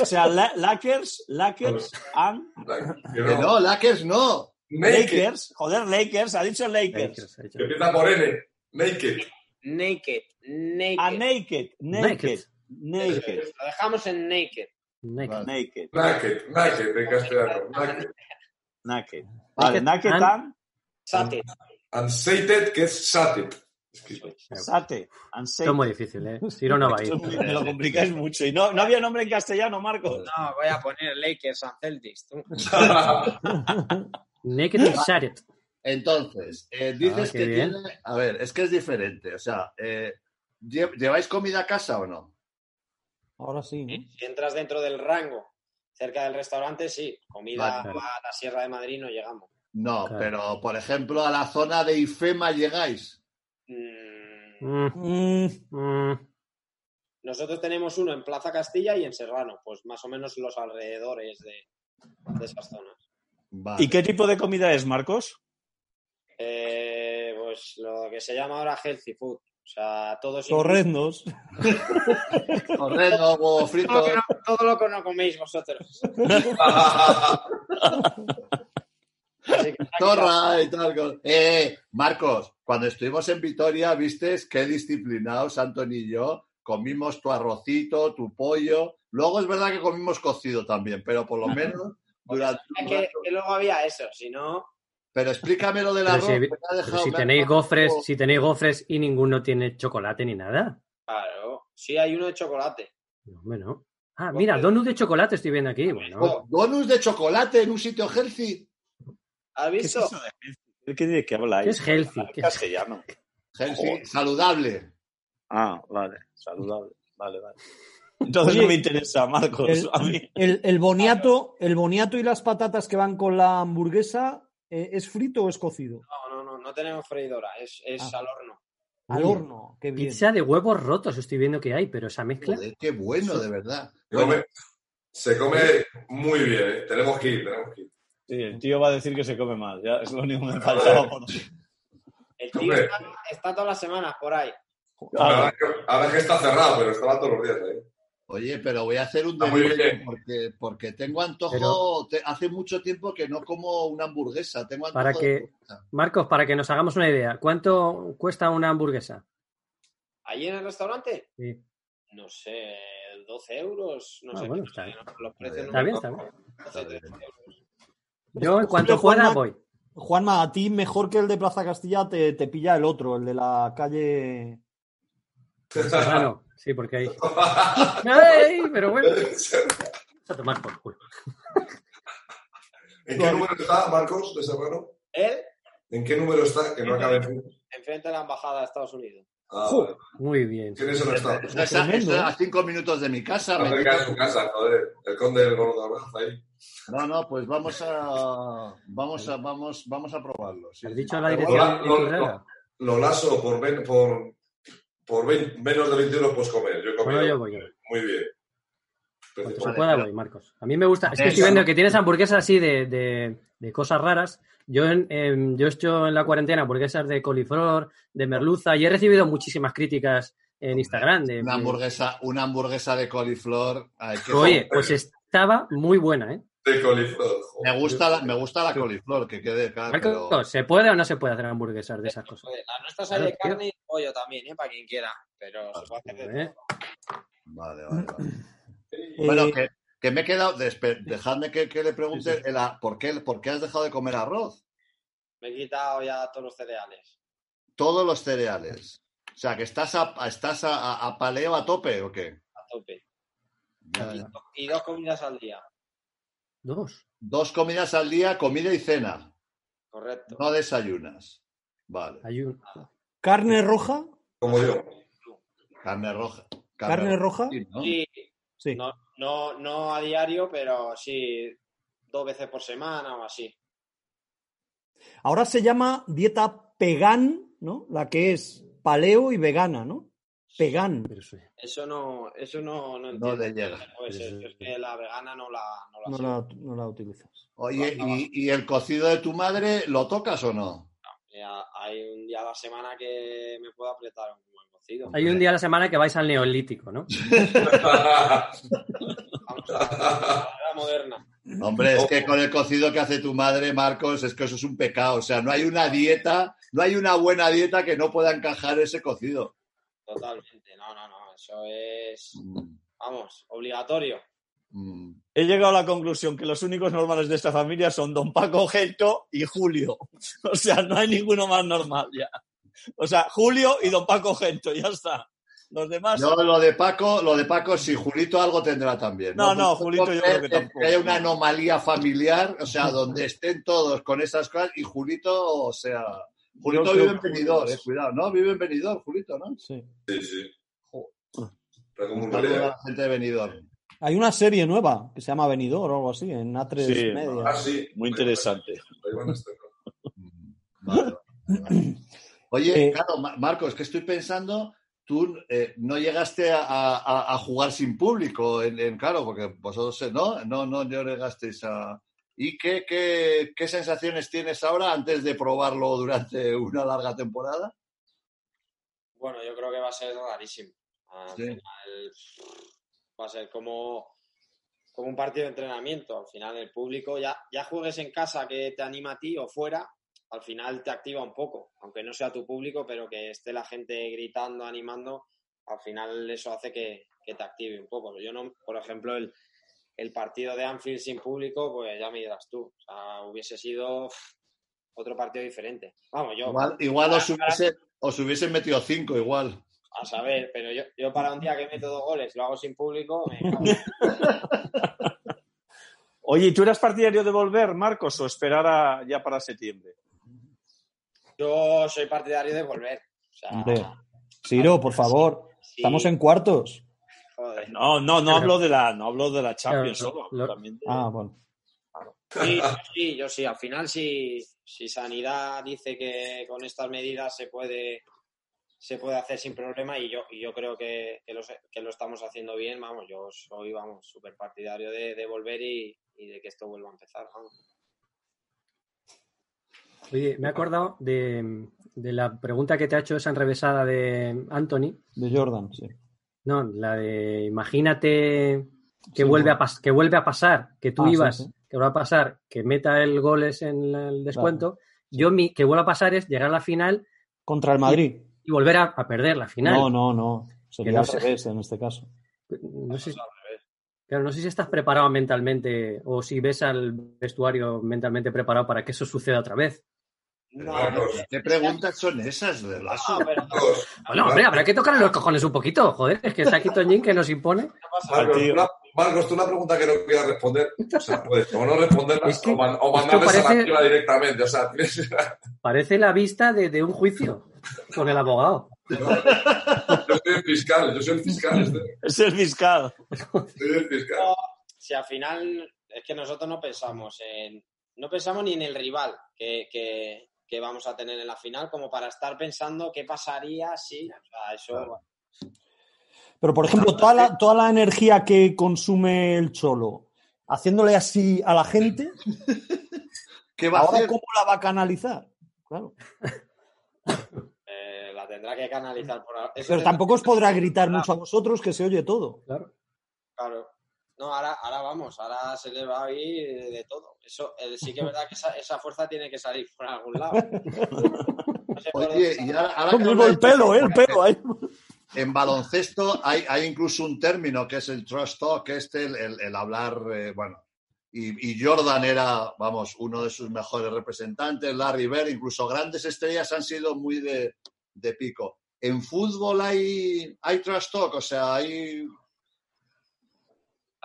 O sea, la- Lakers, Lakers and Que no. Lakers no. Naked. Lakers. Joder, Lakers. Ha dicho Lakers. Lakers, ha dicho. Que empieza por N. Naked. Naked. Naked. A naked. Naked. Naked. Naked. Lo dejamos en naked. Naked. Naked. Naked. Naked en castellano. Naked. Naked. Vale, naked and- and Sated. Unsated, que es sated. Es que- sate. Esto es muy difícil, ¿eh? Ciro no va a ir. Me lo complicáis mucho. Y no, no había nombre en castellano, Marcos. No, voy a poner Lakers and Celtics. Naked and Shattered. Entonces, eh, dices Ah, que bien. tiene. A ver, es que es diferente. O sea, eh, ¿lle- ¿lleváis comida a casa o no? Ahora sí, ¿no? Si entras dentro del rango, cerca del restaurante, sí. Comida Vale, claro. a la Sierra de Madrid no llegamos. No, Claro. pero por ejemplo, a la zona de IFEMA llegáis. Mm, Mm, Mm, mm. Nosotros tenemos uno en Plaza Castilla y en Serrano, pues más o menos los alrededores de, de esas zonas. Vale. ¿Y qué tipo de comida es, Marcos? Eh, pues lo que se llama ahora healthy food. O sea, todo es Torrendos. Correcto, huevo todo frito. lo, que no, todo lo que no coméis vosotros. Que- Torra y tal. Eh, Marcos, cuando estuvimos en Vitoria, viste qué disciplinados, Antonio y yo. Comimos tu arrocito, tu pollo. Luego es verdad que comimos cocido también, pero por lo menos durante que luego había eso, si no, Pero explícame lo del Pero arroz. si- me ha Pero dejado- si me ha tenéis gofres, si tenéis gofres y ninguno tiene chocolate ni nada. claro, sí hay uno de chocolate. No, hombre, no. Ah, mira, donut de chocolate estoy viendo aquí. Bueno, Oh, Donuts de chocolate en un sitio healthy. ¿Has ¿Qué es visto? eso de healthy? ¿Qué, de qué habláis? ¿Qué es healthy? ¿Qué es- castellano. Healthy, saludable. Ah, vale. Saludable. Vale, vale. Entonces Oye, no me interesa, Marcos. El, A mí. el- el boniato, el boniato y las patatas que van con la hamburguesa, eh, ¿es frito o es cocido? No, no, no, no tenemos freidora, es, es Ah. al horno. Al horno, qué bien. Pizza de huevos rotos estoy viendo que hay, pero esa mezcla. Joder, qué bueno, de verdad. Se Bueno, come, se come muy bien, ¿eh? Tenemos que ir, tenemos que ir. Sí, el tío va a decir que se come más. Ya es lo único que me faltaba. Por... El tío está, está todas las semanas por ahí. Ahora, que, ahora que está cerrado, pero estaba todos los días ahí. Oye, pero voy a hacer un delivery porque, porque tengo antojo. Pero- te- hace mucho tiempo que no como una hamburguesa. Tengo antojo Para que-. Marcos, para que nos hagamos una idea, ¿cuánto cuesta una hamburguesa? ¿Allí en el restaurante? Sí. No sé, 12 euros. No Ah, sé, bueno, no está bien. los precios Está bien, está bien. 12, 13 euros. Yo en cuanto Juanma- pueda voy. Juanma, a ti mejor que el de Plaza Castilla te, te pilla el otro, el de la calle. Serrano, sí, porque hay. ¡Ay! Pero bueno. Vamos a tomar por culo. ¿En qué número está, Marcos, de Serrano? Él, ¿En qué número está? Que no acabe en... enfrente de la embajada de Estados Unidos. Ah, Jo. vale. Muy bien. ¿Quién es el estado? Eso es a- Tremendo, eso es ¿eh? a cinco minutos de mi casa. Está me cerca de su casa, joder. El conde del gordo ahí. No, no, pues vamos a vamos a vamos vamos a probarlo. sí, ¿Has dicho la Pero dirección bueno, de no, tu no. regla? Lo lazo por, ven- por, por 20 menos de 20 euros puedes comer. Yo he comido Bueno, yo voy. yo voy. muy bien. Se pueda voy, Marcos. A mí me gusta. Es que estoy viendo que tienes hamburguesas así de, de- de cosas raras. Yo, en, en- yo he hecho en la cuarentena hamburguesas de coliflor, de merluza, y he recibido muchísimas críticas en Instagram. De, Una hamburguesa, una hamburguesa de coliflor. ay, Oye, pues estaba muy buena, ¿eh? De coliflor. joder. me gusta la, me gusta la coliflor, que quede claro. Pero- ¿se puede o no se puede hacer hamburguesas de esas cosas? Nuestras hay Claro, de tío. carne y pollo también, ¿eh? Para quien quiera. Pero se puede hacer de ¿Eh? Vale, vale, vale. Eh, Bueno, que Que me he quedado. despe- Dejadme que, que le pregunte el ¿por, qué, por qué has dejado de comer arroz. Me he quitado ya todos los cereales. Todos los cereales. O sea, que estás a, estás a, a- a paleo a tope o qué? A tope. Ya, Y, ya. y dos comidas al día. Dos. Dos comidas al día, comida y cena. Correcto. No desayunas. Vale. Carne roja, Como yo. Carne roja. carne roja, Sí, ¿no? Sí, sí. no, no, no a diario, pero sí dos veces por semana o así. Ahora se llama dieta pegan, ¿no? La que es paleo y vegana, ¿no? Pegan. Eso no, eso no, no No entiendo. le llega. Puede ser, es que la vegana no la, no la No la, no la utilizas. Oye, ¿y, y el cocido de tu madre lo tocas o no? Hay un día a la semana que me puedo apretar un buen cocido. Hay un día a la semana que vais al neolítico, ¿no? Vamos a la moderna. Hombre, es que con el cocido que hace tu madre, Marcos, es que eso es un pecado. O sea, no hay una dieta, no hay una buena dieta que no pueda encajar ese cocido. Totalmente. No, no, no. Eso es, Mm, vamos, obligatorio. mm. He llegado a la conclusión que los únicos normales de esta familia son Don Paco Gento y Julio. O sea, no hay ninguno más normal ya. O sea, Julio y Don Paco Gento, ya está. Los demás. Yo lo de Paco, lo de Paco, sí, Julito algo tendrá también. No, no, Julito yo creo que tampoco. haya una anomalía familiar, o sea, donde estén todos con esas cosas y Julito, o sea, Julito vive en Benidorm, eh, es- cuidado, ¿no? Vive en Benidorm, Julito, ¿no? Sí. Sí, sí. Está como Un la gente de Benidorm. Hay una serie nueva que se llama Venidor o algo así, en A3 Sí, Media. Ah, sí. Muy interesante. Mm, vale, vale, vale. Oye, Eh, claro, Ma- Marcos, que estoy pensando, tú eh, no llegaste a, a- a jugar sin público, en, en- claro, porque vosotros no, no, no, no llegasteis a... ¿Y qué, qué, qué sensaciones tienes ahora antes de probarlo durante una larga temporada? Bueno, yo creo que va a ser rarísimo. Al Sí. final va a ser como, como un partido de entrenamiento. Al final el público, ya, ya juegues en casa que te anima a ti o fuera, al final te activa un poco. Aunque no sea tu público, pero que esté la gente gritando, animando, al final eso hace que, que te active un poco. Yo no, por ejemplo, el, el partido de Anfield sin público, pues ya me dirás tú. O sea, hubiese sido otro partido diferente. Vamos, yo... Igual, igual os, Para- hubiese- os hubiesen metido cinco, igual. A saber, pero yo, yo para un día que meto dos goles lo hago sin público, me. Oye, ¿y tú eras partidario de volver, Marcos, o esperar a- ya para septiembre? yo soy partidario de volver. O sea, Hombre, Ciro, por favor, sí, estamos en cuartos. Joder. No, no, no hablo de la, no hablo de la Champions Claro, solo. lo- también de- Ah, bueno. Sí, sí, yo sí. Al final, si, si Sanidad dice que con estas medidas se puede se puede hacer sin problema y yo y yo creo que, que, lo, que lo estamos haciendo bien, vamos, yo soy, vamos, súper partidario de, de volver y, y de que esto vuelva a empezar, vamos. Oye, me he acordado de, de la pregunta que te ha hecho esa enrevesada de Anthony. De Jordan, sí. No, la de imagínate que, Sí, vuelve, bueno. a pas- que vuelve a pasar, que tú Ah, ibas, sí. que va a pasar, que meta el goles en el descuento. Yo mi que vuelva a pasar es llegar a la final Contra el Madrid. y volver a, a perder la final. No, no, no. Sería no al sé. revés en este caso. No sé, claro, no sé si estás preparado mentalmente o si ves al vestuario mentalmente preparado para que eso suceda otra vez. No, ¿Qué preguntas son esas de no, Lasso? pero no Marcos, Bueno, hombre, habrá que tocarle los cojones un poquito, joder, es que está aquí Toñín que nos impone. Marcos, tío. una, Marcos, tú una pregunta que no quieras responder, o sea, puedes o no responderla Es que- o, man- o mandarles a la tía directamente. O sea, tienes... Parece la vista de, de un juicio con el abogado. yo soy el fiscal, yo soy el fiscal, este. Es el fiscal. soy el fiscal. No, si al final es que nosotros no pensamos en no pensamos ni en el rival que, que- que vamos a tener en la final como para estar pensando qué pasaría si o sea, eso Pero, por ejemplo, toda la, toda la energía que consume el Cholo, haciéndole así a la gente, ¿Qué va a ¿ahora hacer? cómo la va a canalizar? Claro. eh, la tendrá que canalizar por eso Pero tampoco os podrá gritar mucho a vosotros que se oye todo. Claro. claro no ahora ahora vamos ahora se le va a oír de, de todo eso eh, sí que es verdad que esa, esa fuerza tiene que salir por algún lado No sé por Oye, y ahora, que el pelo, ¿eh? El pelo. ahí. en baloncesto hay, hay incluso un término que es el trust talk, este, el, el- el hablar, eh, bueno, y, y Jordan era, vamos, uno de sus mejores representantes, Larry Bird, incluso grandes estrellas han sido muy de, de pico. En fútbol hay, hay trash talk, o sea, hay...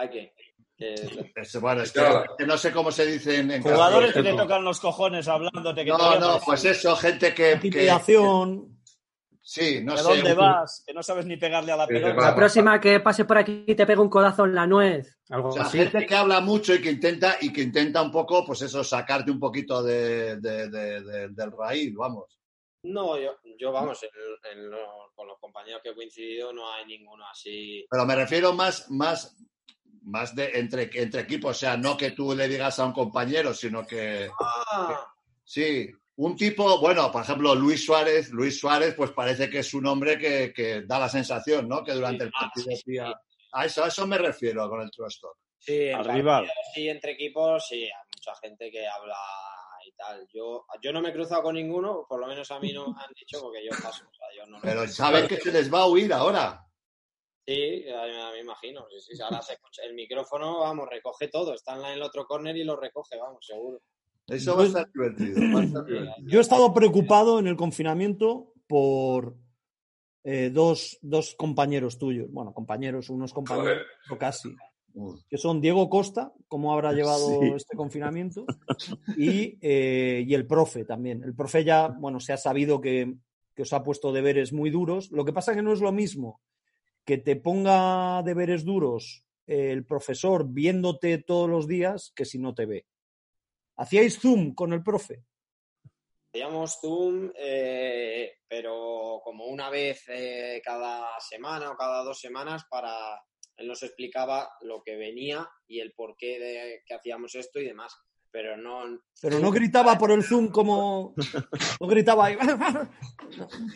Hay que. es- bueno, es que, Claro. que no sé cómo se dice en, en Jugadores que te tocan los cojones hablándote. Que No, no, no pues eso, gente que... Intimidación. sí, no ¿De sé. dónde vas? Que no sabes ni pegarle a la pelota. La próxima que pase por aquí te pega un codazo en la nuez. Algo O sea, así. gente que habla mucho y que intenta y que intenta un poco, pues eso, sacarte un poquito de, de- de- de- del raíz, vamos. No, yo, yo vamos, en, en lo- con los compañeros que he coincidido no hay ninguno así. Pero me refiero más, más, más de entre, entre equipos, o sea, no que tú le digas a un compañero, sino que Ah, sí, un tipo, bueno, por ejemplo, Luis Suárez, Luis Suárez, pues parece que es un hombre que, que da la sensación, ¿no? Que durante el Ah, partido sí, sí. A eso, a eso me refiero con el trust talk. sí, Al rival. sí, entre equipos, sí, hay mucha gente que habla y tal. Yo, yo no me he cruzado con ninguno, por lo menos a mí no me han dicho, porque yo paso. O sea, yo no lo- Pero saben que se les va a huir ahora. Sí, me, imagino. Sí, sí, ahora se escucha el micrófono, vamos, recoge todo. Está en el otro corner y lo recoge, vamos, seguro. Eso va a estar divertido. va a estar divertido. Yo he estado preocupado en el confinamiento por eh, dos, dos compañeros tuyos. Bueno, compañeros, unos compañeros o casi. Que son Diego Costa, cómo habrá llevado Sí. este confinamiento, y, eh, y el profe también. El profe ya, bueno, se ha sabido que, que os ha puesto deberes muy duros. Lo que pasa que no es lo mismo que te ponga deberes duros el profesor viéndote todos los días que si no te ve. ¿Hacíais Zoom con el profe? Hacíamos Zoom, eh, pero como una vez eh, cada semana o cada dos semanas para... Él nos explicaba lo que venía y el porqué de que hacíamos esto y demás. Pero no... Pero no gritaba por el Zoom como... No gritaba ahí.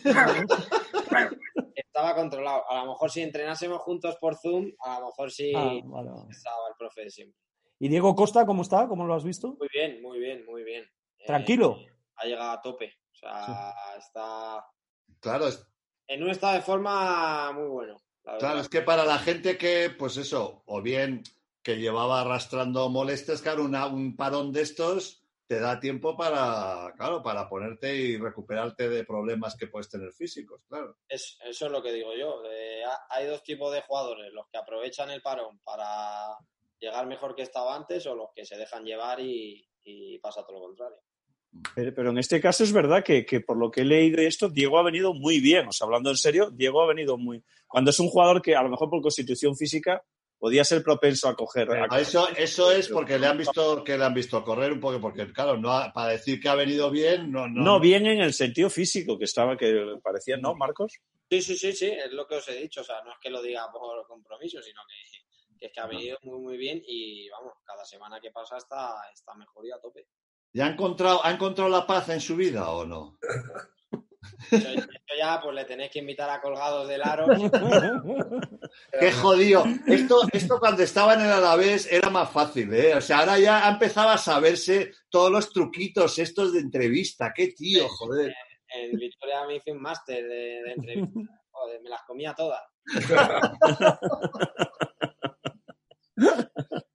Estaba controlado. A lo mejor si entrenásemos juntos por Zoom, a lo mejor sí Ah, vale, vale. estaba el profe de siempre. ¿Y Diego Costa cómo está? ¿Cómo lo has visto? Muy bien, muy bien, muy bien. Eh, Tranquilo. ha llegado a tope. O sea, está Claro, es- en un estado de forma muy bueno. Claro, es que para la gente que, pues eso, o bien que llevaba arrastrando molestias, claro, una- un parón de estos te da tiempo para, claro, para ponerte y recuperarte de problemas que puedes tener físicos, claro. Es- eso es lo que digo yo. Eh, ha- hay dos tipos de jugadores, los que aprovechan el parón para llegar mejor que estaba antes o los que se dejan llevar y, y pasa todo lo contrario. Pero, pero en este caso es verdad que, que por lo que he leído esto, Diego ha venido muy bien. O sea, hablando en serio, Diego ha venido muy. Cuando es un jugador que a lo mejor por constitución física podía ser propenso a coger. a A coger- eso, eso es porque le han visto que le han visto correr un poco, porque claro, no ha- para decir que ha venido bien, no, no. No, bien en el sentido físico, que estaba, que parecía, ¿no, Marcos? Sí, sí, sí, sí, es lo que os he dicho. O sea, no es que lo diga por compromiso, sino que, que es que ha venido muy, muy bien y vamos, cada semana que pasa está, está mejor y a tope. ¿Ya ha encontrado, ha encontrado la paz en su vida o no? Eso ya, pues le tenéis que invitar a colgados del aro. Qué jodido. Esto, esto cuando estaba en el Alavés era más fácil, ¿eh? O sea, ahora ya empezaba a saberse todos los truquitos estos de entrevista. Qué tío, joder. En Victoria me hice un máster de, de entrevistas. Joder, me las comía todas.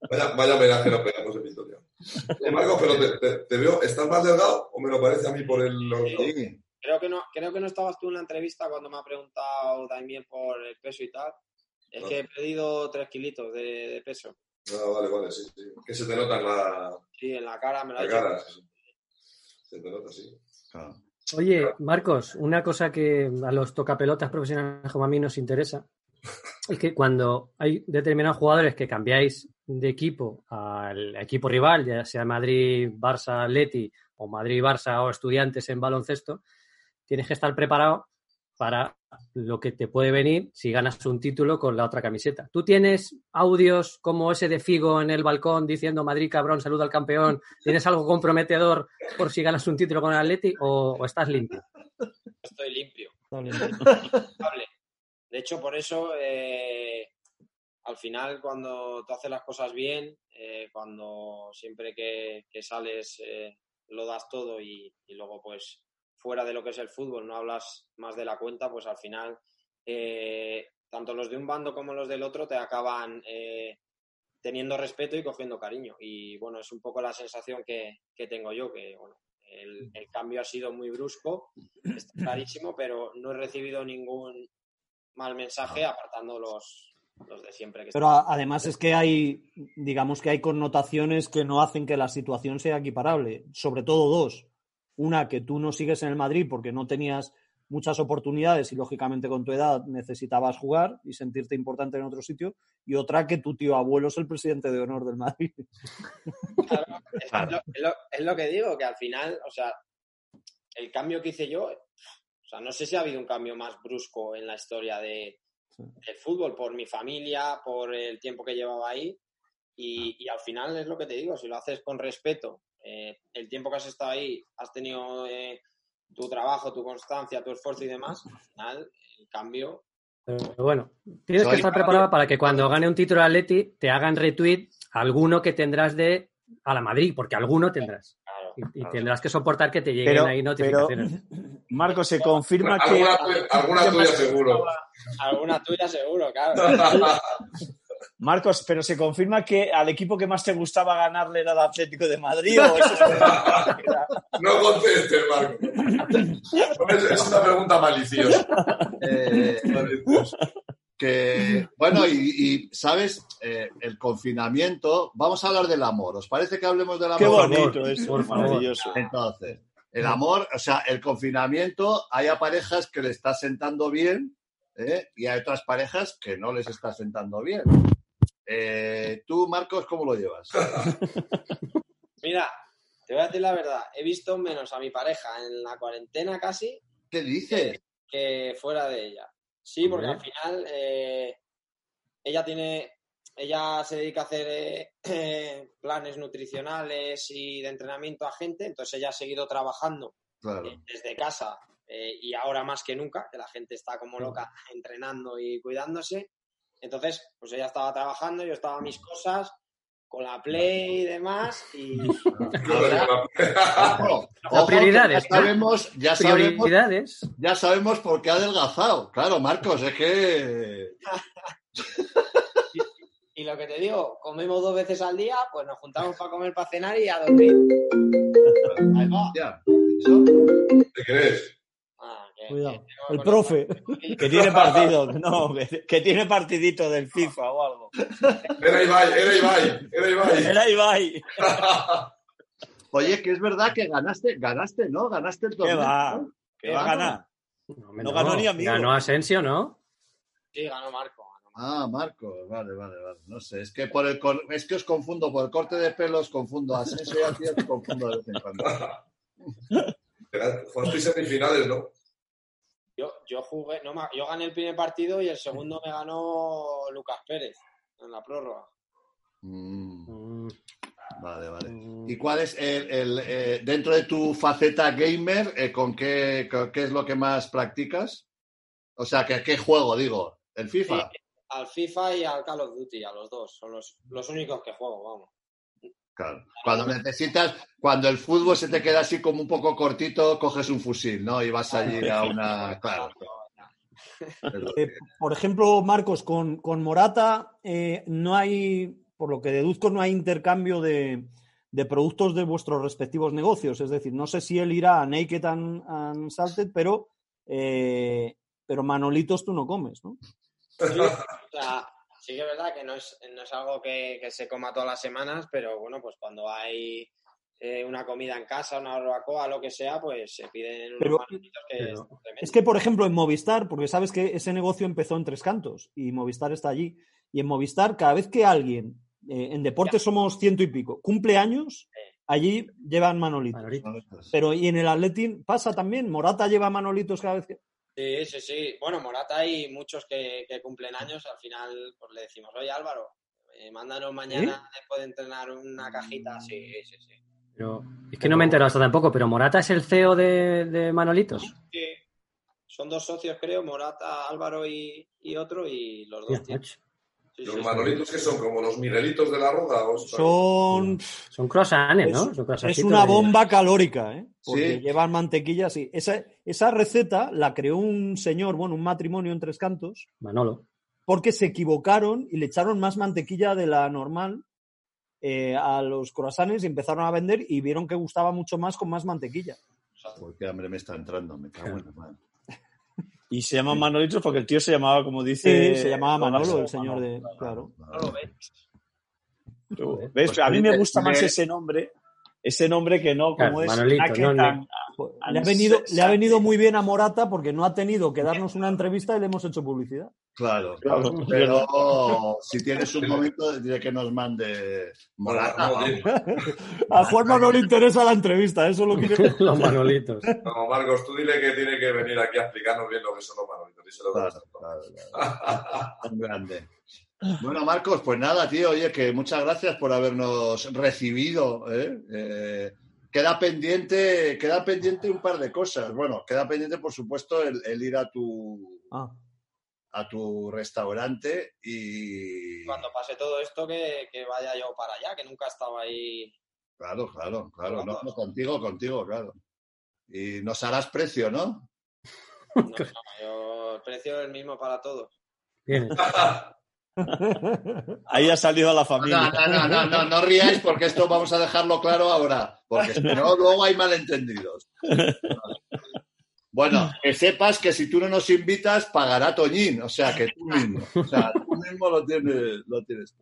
Vaya, vaya homenaje nos pegamos en Victoria. Marcos, pero te, te- te veo, ¿estás más delgado o me lo parece a mí por el... Sí. Creo que no, creo que no estabas tú en la entrevista cuando me ha preguntado también por el peso y tal. Es que he perdido tres kilitos de, de peso. Ah, vale, vale, sí, sí. Que se te nota en la, Sí, en la cara me la cara. sí, sí. Se te nota, sí. Claro. Oye, Marcos, una cosa que a los tocapelotas profesionales como a mí nos interesa es que cuando hay determinados jugadores que cambiáis de equipo al equipo rival, ya sea Madrid, Barça, Leti o Madrid, Barça o estudiantes en baloncesto, tienes que estar preparado para lo que te puede venir si ganas un título con la otra camiseta. ¿Tú tienes audios como ese de Figo en el balcón diciendo Madrid cabrón, saluda al campeón? ¿Tienes algo comprometedor por si ganas un título con el Atleti o, o estás limpio? Estoy limpio. De hecho, por eso, eh, al final, cuando tú haces las cosas bien, eh, cuando siempre que, que sales eh, lo das todo y, y luego, pues, fuera de lo que es el fútbol, no hablas más de la cuenta, pues al final eh, tanto los de un bando como los del otro te acaban eh, teniendo respeto y cogiendo cariño. Y bueno, es un poco la sensación que, que tengo yo, que bueno, el, el cambio ha sido muy brusco, está clarísimo, pero no he recibido ningún mal mensaje apartando los, los de siempre. Que Pero además es que hay, digamos que hay connotaciones que no hacen que la situación sea equiparable. Sobre todo dos. Una, que tú no sigues en el Madrid porque no tenías muchas oportunidades y lógicamente con tu edad necesitabas jugar y sentirte importante en otro sitio. Y otra, que tu tío abuelo es el presidente de honor del Madrid. Es, lo, es lo- es lo que digo, que al final, o sea, el cambio que hice yo, o sea, no sé si ha habido un cambio más brusco en la historia de, del fútbol, por mi familia, por el tiempo que llevaba ahí. Y, y al final es lo que te digo, si lo haces con respeto, eh, el tiempo que has estado ahí, has tenido eh, tu trabajo, tu constancia, tu esfuerzo y demás, al final el cambio Pero bueno, tienes Soy que estar preparado para que cuando gane un título Atleti te hagan retweet alguno que tendrás de a la Madrid, porque alguno tendrás. Claro. Y, y Claro. tendrás que soportar que te lleguen Pero, ahí pero notificaciones. Marco, se confirma que. Alguna, tuya- alguna tuya seguro. Alguna tuya seguro, claro. Marcos, pero se confirma que al equipo que más te gustaba ganarle era el Atlético de Madrid o eso es era- No contestes, Marco. Es, es una pregunta maliciosa. Eh, que, bueno, y, y, ¿sabes? Eh, el confinamiento. Vamos a hablar del amor. ¿Os parece que hablemos del amor? Qué bonito eso, por favor. maravilloso. Entonces, el amor, o sea, el confinamiento, hay a parejas que le está sentando bien ¿eh? y hay otras parejas que no les está sentando bien. Eh, Tú, Marcos, ¿cómo lo llevas? Mira, te voy a decir la verdad, he visto menos a mi pareja en la cuarentena casi ¿Qué dices? que fuera de ella. Sí, porque al final eh, ella tiene, ella se dedica a hacer eh, planes nutricionales y de entrenamiento a gente, entonces ella ha seguido trabajando Claro. eh, desde casa y ahora más que nunca, que la gente está como loca entrenando y cuidándose. Entonces, pues ella estaba trabajando, yo estaba a mis cosas, con la Play y demás, y prioridades, Ya sabemos, ya sabemos, Prioridades. ya sabemos por qué ha adelgazado. Claro, Marcos, es que. Y lo que te digo, comemos dos veces al día, pues nos juntamos para comer, para cenar y a dormir. Ahí va. Ya, ¿eso? ¿Qué crees? Que- Cuidado. tengo El profe. Que tiene partido, no, que, que tiene partidito del FIFA o algo. Era Ibai, era Ibai, era Ibai. Era Ibai. Oye, que es verdad que ganaste, ganaste, ¿no? Ganaste el ¿Qué torneo. va? ¿no? ¿Qué va a ganar? No, ganó ni amigo. Ganó Asensio, ¿no? Sí, ganó Marco. ganó Marco. Ah, Marcos, vale, vale, vale. No sé, es que por el cor- es que os confundo por el corte de pelos, confundo a Asensio y a ti, os confundo de vez en cuando. Fuisteis semifinales, ¿no? Yo, yo jugué, no, yo gané el primer partido y el segundo me ganó Lucas Pérez en la prórroga. Mm, Mm, vale, vale. mm. ¿Y cuál es el, el, eh, dentro de tu faceta gamer, eh, con qué, con qué es lo que más practicas? O sea, ¿qué, qué juego, digo? ¿El FIFA? Al FIFA y al Call of Duty, a los dos. Son los, los únicos que juego, vamos. Claro. Cuando necesitas, cuando el fútbol se te queda así como un poco cortito, coges un fusil, ¿no? Y vas allí a una. Claro. Eh, por ejemplo, Marcos, con, con Morata eh, no hay, por lo que deduzco, no hay intercambio de, de productos de vuestros respectivos negocios. Es decir, no sé si él irá a Naked and, and Salted, pero, eh, pero Manolitos tú no comes, ¿no? Sí, o sea, sí que es verdad que no es, no es algo que, que se coma todas las semanas, pero bueno, pues cuando hay eh, una comida en casa, una barbacoa, lo que sea, pues se piden unos Pero- manolitos que pero-. Es que, por ejemplo, en Movistar, porque sabes que ese negocio empezó en Tres Cantos y Movistar está allí. Y en Movistar, cada vez que alguien, eh, en deportes somos ciento y pico, cumple años, allí llevan Manolitos. Manolito. Pero y en el Atletín pasa también, Morata lleva Manolitos cada vez que... Sí, sí, sí. Bueno, Morata hay muchos que, que cumplen años. Al final, pues le decimos, oye Álvaro, eh, mándanos mañana después de entrenar una cajita. Sí, sí, sí. Pero es que no me he enterado hasta tampoco, pero Morata es el CEO de, de Manolitos. Sí. Son dos socios, creo, Morata, Álvaro y, y otro, y los dos. Sí, Los sí, sí. manolitos que son como los miguelitos de la roda. o sea, Son. Son croissants, ¿no? Es, Son es una de- bomba calórica, ¿eh? Porque Sí. llevan mantequilla así. Esa, esa receta la creó un señor, bueno, un matrimonio en Tres Cantos, Manolo. porque se equivocaron y le echaron más mantequilla de la normal eh, a los croissants y empezaron a vender y vieron que gustaba mucho más con más mantequilla. Porque hambre me está entrando, me cago en la madre. Y se llaman Manolitos porque el tío se llamaba, como dice. Sí, se llamaba Manolo, el señor de. Claro. Manolo Benz. ¿Ves? Pues a mí me gusta más ese nombre. Ese nombre que no, Claro, como es Manolito, no, Le ha, venido, le ha venido muy bien a Morata porque no ha tenido que darnos una entrevista y le hemos hecho publicidad. Claro, Claro. Pero si tienes un momento, diré que nos mande Morata. A Juanma no le interesa la entrevista, eso lo quiere. Los Manolitos. No, Marcos, tú dile que tiene que venir aquí a explicarnos bien lo que son los manolitos. díselo Claro, claro, claro. Tan grande. Bueno, Marcos, pues nada, tío, oye, que muchas gracias por habernos recibido. ¿eh? Eh, queda pendiente, queda pendiente un par de cosas. Bueno, queda pendiente, por supuesto, el, el ir a tu Ah, a tu restaurante y Cuando pase todo esto, que, que vaya yo para allá, que nunca estaba ahí. claro, claro, claro, no, no, contigo, contigo, claro. Y nos harás precio, ¿no? No, no, yo- el precio es el mismo para todos. Bien. Ahí ha salido a la No, familia. no, no, no, no, no ríais porque esto vamos a dejarlo claro ahora, porque si no, luego hay malentendidos. Bueno, que sepas que si tú no nos invitas, pagará Toñín, o sea, que tú mismo, o sea, tú mismo lo tienes. Lo tienes.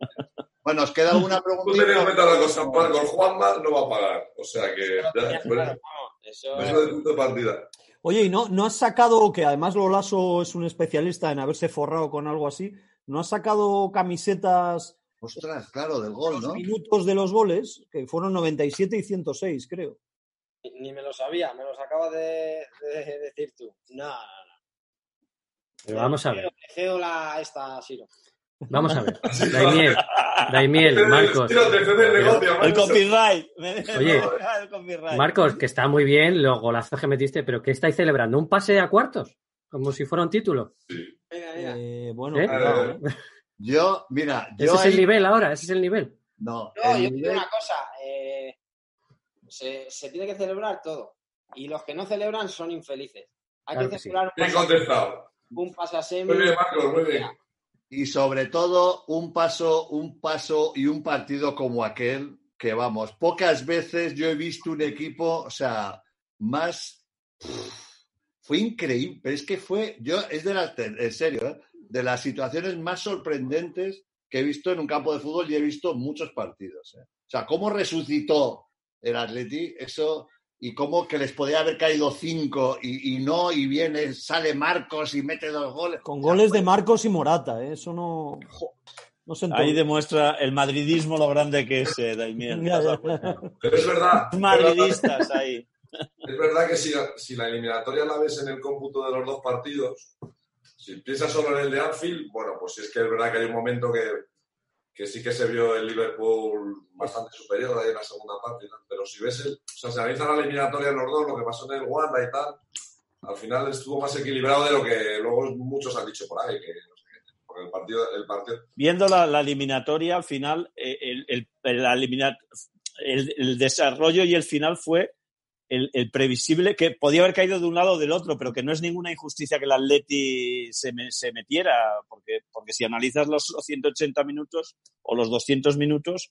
Bueno, ¿os queda alguna Tú ten en cuenta una cosa, Marcos, Juanma no va a pagar. O sea que ya, pues, eso de punto de partida. Oye, ¿y no, no has sacado, que además Lolaso es un especialista en haberse forrado con algo así, ¿no has sacado camisetas Ostras, claro, del gol, ¿no? minutos de los goles? Que fueron 97 y 106, creo. ni, ni me lo sabía, me los acabas de, de decir tú. No, no, no. Pero vamos a ver. Le cedo la, esta, Siro. Vamos a ver. Daimiel, Daimiel, Marcos. El copyright. Oye, el copyright. Marcos, que está muy bien los golazos que metiste, pero ¿qué estáis celebrando? ¿Un pase a cuartos? Como si fuera un título. Mira, mira. Eh, bueno, ¿Eh? cuidado, ¿eh? Yo, mira, Ese yo es el nivel ahora, ese es el nivel. No, No, el yo te digo nivel- una cosa. eh, se, se tiene que celebrar todo. Y los que no celebran son infelices. Hay Claro que que sí. celebrar un contestado. un pase a semi. Muy bien, Marcos, muy bien. Y sobre todo, un paso, un paso y un partido como aquel, que vamos, pocas veces yo he visto un equipo, o sea, más. Fue increíble, pero es que fue, yo, es de las, en serio, ¿eh? de las situaciones más sorprendentes que he visto en un campo de fútbol y he visto muchos partidos. ¿eh? O sea, cómo resucitó el Atleti, eso, y cómo que les podía haber caído cinco y, y no, y viene, sale Marcos y mete dos goles. Con goles de Marcos y Morata, ¿eh? eso no, no se Ahí demuestra el madridismo lo grande que es eh, Daimiel. Ya, ya, ya. Pero es verdad. es verdad- Madridistas ahí. Es verdad que si, la eliminatoria la ves en el cómputo de los dos partidos, si piensas solo en el de Anfield, bueno, pues sí es que es verdad que hay un momento que, sí que se vio el Liverpool bastante superior ahí en la segunda parte, pero si ves, o sea, si analizas la eliminatoria en los dos, lo que pasó en el Wanda y tal, al final estuvo más equilibrado de lo que luego muchos han dicho por ahí, que porque el partido, el partido Viendo la, la eliminatoria, al final, eh, el- el desarrollo y el final fue el, el previsible, que podía haber caído de un lado o del otro, pero que no es ninguna injusticia que el Atleti se, me- se metiera, porque, porque si analizas los, los 180 minutos o los 200 minutos,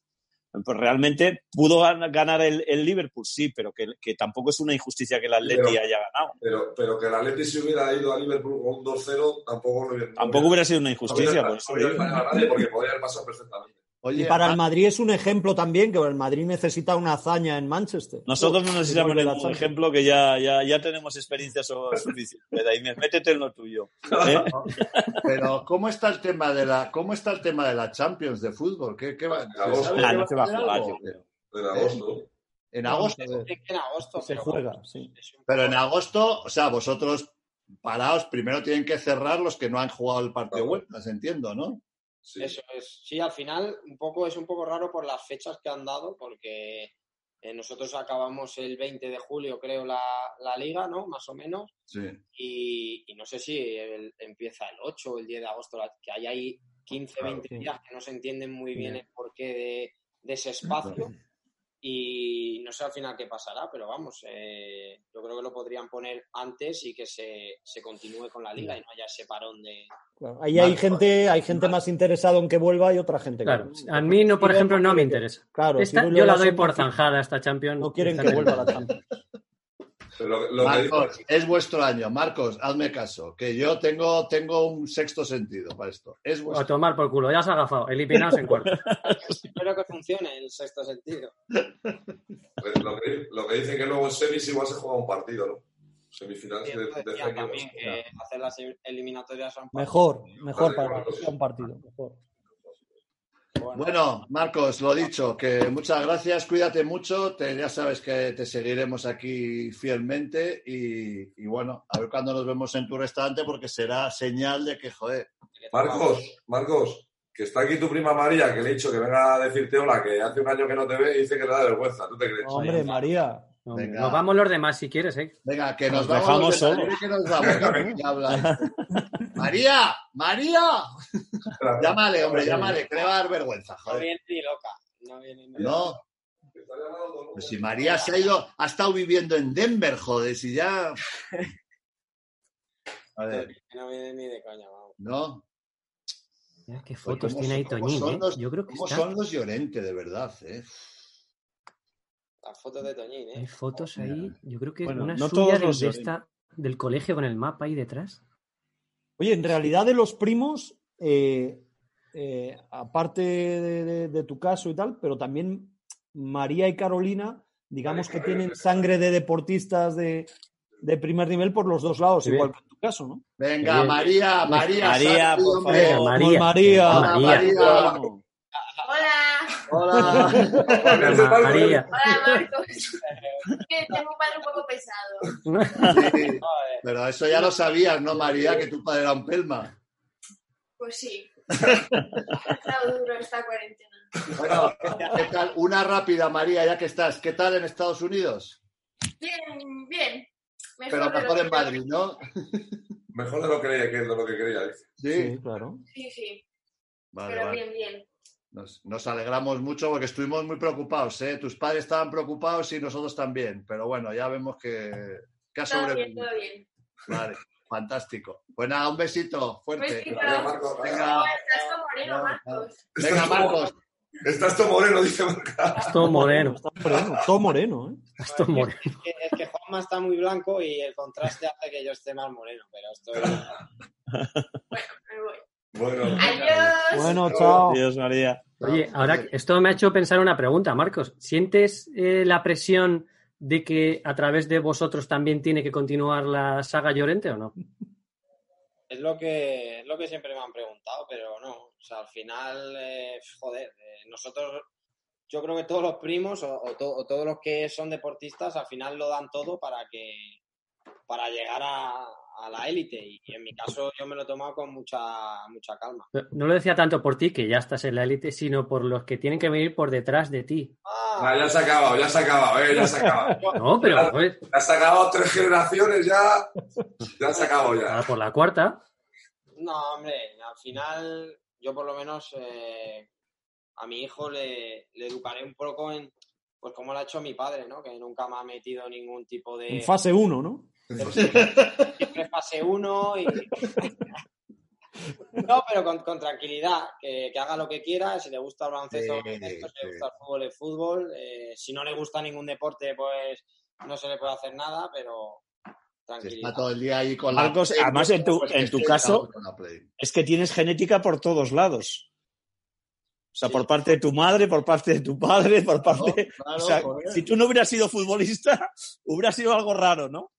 pues realmente pudo gan- ganar el, el Liverpool, sí, pero que, que tampoco es una injusticia que el Atleti Pero- haya ganado. Pero, pero que el Atleti si hubiera ido a Liverpool con un 2-0, tampoco hubiera. Tampoco hubiera sido una no injusticia, hubiera- por eso no hubiera porque podría haber pasado perfectamente. Oye, Y para el Madrid es un ejemplo también, que el Madrid necesita una hazaña en Manchester. Nosotros no necesitamos ningún ejemplo que ya, ya, ya tenemos experiencia suficiente. Daimiel, métete en lo tuyo. ¿eh? Pero ¿cómo está el tema de la cómo está el tema de la Champions de fútbol? ¿Qué, qué va, En ¿se agosto. sabe Ah, no se va a jugar, algo? yo creo. En agosto. En agosto. En agosto. Se juega, sí. Pero en agosto, o sea, vosotros paraos, primero tienen que cerrar los que no han jugado el partido vueltas, entiendo, ¿no? Sí. Eso es. Sí, al final un poco es un poco raro por las fechas que han dado, porque eh, nosotros acabamos el 20 de julio, creo, la, la liga, ¿no? Más o menos. Sí. Y, y no sé si el- empieza el 8 o el 10 de agosto, la- que hay ahí 15, Claro, 20 sí. días que no se entienden muy bien Sí. el porqué de, de ese espacio. Y no sé al final qué pasará, pero vamos, eh, yo creo que lo podrían poner antes y que se, se continúe con la liga y no haya ese parón de... Claro, Ahí hay gente, hay gente más interesada en que vuelva y otra gente que Claro, no. a mí no, por ejemplo, no me que- interesa. Claro, Esta, yo la doy por zanjada esta Champions. No quieren que vuelva la. Champions. Pero lo, lo que dice- Marcos, es vuestro año. Marcos, hazme caso, que yo tengo, tengo un sexto sentido para esto. Es A tomar por culo, ya se ha agafado. Eliminados en cuarto. Espero que funcione el sexto sentido. lo, que, lo que dicen que luego en semis igual se juega un partido, ¿no? Semifinales Sí, de, de decían Fekir, también ¿no? que hacer las eliminatorias son Mejor, mejor para que vale. sea un partido. Mejor. Bueno, Marcos, lo dicho, que muchas gracias, cuídate mucho, te- ya sabes que te seguiremos aquí fielmente y, y bueno, a ver cuándo nos vemos en tu restaurante porque será señal de que, joder, Marcos, Marcos, que está aquí tu prima María, que le he dicho que venga a decirte hola, que hace un año que no te ve y dice que le da vergüenza. ¿Tú te crees? Hombre, María. Venga. Nos vamos los demás si quieres, ¿eh? venga, que nos, Nos vamos, dejamos los de solos. Que nos vamos. María, María, llámale, hombre, llámale, que le va a dar vergüenza, No joder. viene ni loca. No viene ni loca. No, ¿no? pues si María se ha ido, ha estado viviendo en Denver, joder, si ya... A ver, No viene ni de coña, vamos. ¿no? Mira qué fotos ¿cómo tiene ahí Toñín, son ¿eh? los- Yo creo que ¿Cómo está... son los Llorente, de verdad, eh? Las fotos de Toñín, Hay ¿eh? fotos ahí, yo creo que Bueno, una no suya todos de, esta, del colegio con el mapa ahí detrás. Oye, en realidad de los primos, eh, eh, aparte de, de- de tu caso y tal, pero también María y Carolina, digamos que tienen sangre de deportistas de, de primer nivel por los dos lados, igual bien. que en tu caso, ¿no? Venga. María, María. María, por favor. María. María. María. María. Hola, Hola. María. hola Marcos. que tengo un padre un poco pesado. Sí, pero eso ya lo sabías, ¿no, María? Que tu padre era un pelma. Pues sí. Ha estado duro esta cuarentena. Bueno, ¿qué tal? Una rápida, María, ya que estás. ¿Qué tal en Estados Unidos? Bien, bien. Pero mejor en Madrid, ¿no? Mejor de lo que creía, que de lo que quería. dice. Sí. sí, claro. Sí, sí. Vale, pero vale. bien, bien. Nos, nos alegramos mucho porque estuvimos muy preocupados, ¿eh? Tus padres estaban preocupados y nosotros también. Pero bueno, ya vemos que, que ha Todo bien, sobrevivido. todo bien. Vale, fantástico. Pues nada, un besito fuerte. Besito. Gracias, Marcos. Venga, Estás como moreno, Marcos. venga, Marcos. Estás todo moreno, dice Marca. Es todo moreno. Está moreno, todo moreno, ¿eh? Es todo moreno. Es que, es que Juanma está muy blanco y el contraste hace que yo esté más moreno, pero estoy... Bueno, me voy. Bueno, Adiós. Bueno, chao. Dios, María. Oye, ahora esto me ha hecho pensar una pregunta, Marcos. ¿Sientes eh, la presión de que a través de vosotros también tiene que continuar la saga Llorente o no? Es lo que es lo que siempre me han preguntado, pero no. O sea, al final, eh, joder, eh, nosotros, yo creo que todos los primos o, o to- o todos los que son deportistas al final lo dan todo para que para llegar a, a la élite. Y, en mi caso yo me lo he tomado con mucha mucha calma. No lo decía tanto por ti, que ya estás en la élite, sino por los que tienen que venir por detrás de ti. Ah, ya se ha acabado, ya se ha acabado, eh, ya se ha acabado. No, pero Ya se ha acabado tres generaciones, ya. Ya se ha acabado ya. ah, por la cuarta. No, hombre, al final yo por lo menos eh, a mi hijo le, le educaré un poco en, pues como lo ha hecho mi padre, ¿no? Que nunca me ha metido ningún tipo de... En fase 1, ¿no? Siempre fase 1 y... No, pero con, con tranquilidad, que, que haga lo que quiera, si le gusta el baloncesto, Sí, si le gusta el fútbol, el fútbol, eh, si no le gusta ningún deporte, pues no se le puede hacer nada, pero Se tranquilidad. está todo el día ahí con la Marcos, Play, además, en tu- pues en tu caso- la. Es que tienes genética por todos lados. O sea, Sí. por parte de tu madre, por parte de tu padre, por parte. Claro, o sea, joder. si tú no hubieras sido futbolista, hubiera sido algo raro, ¿no?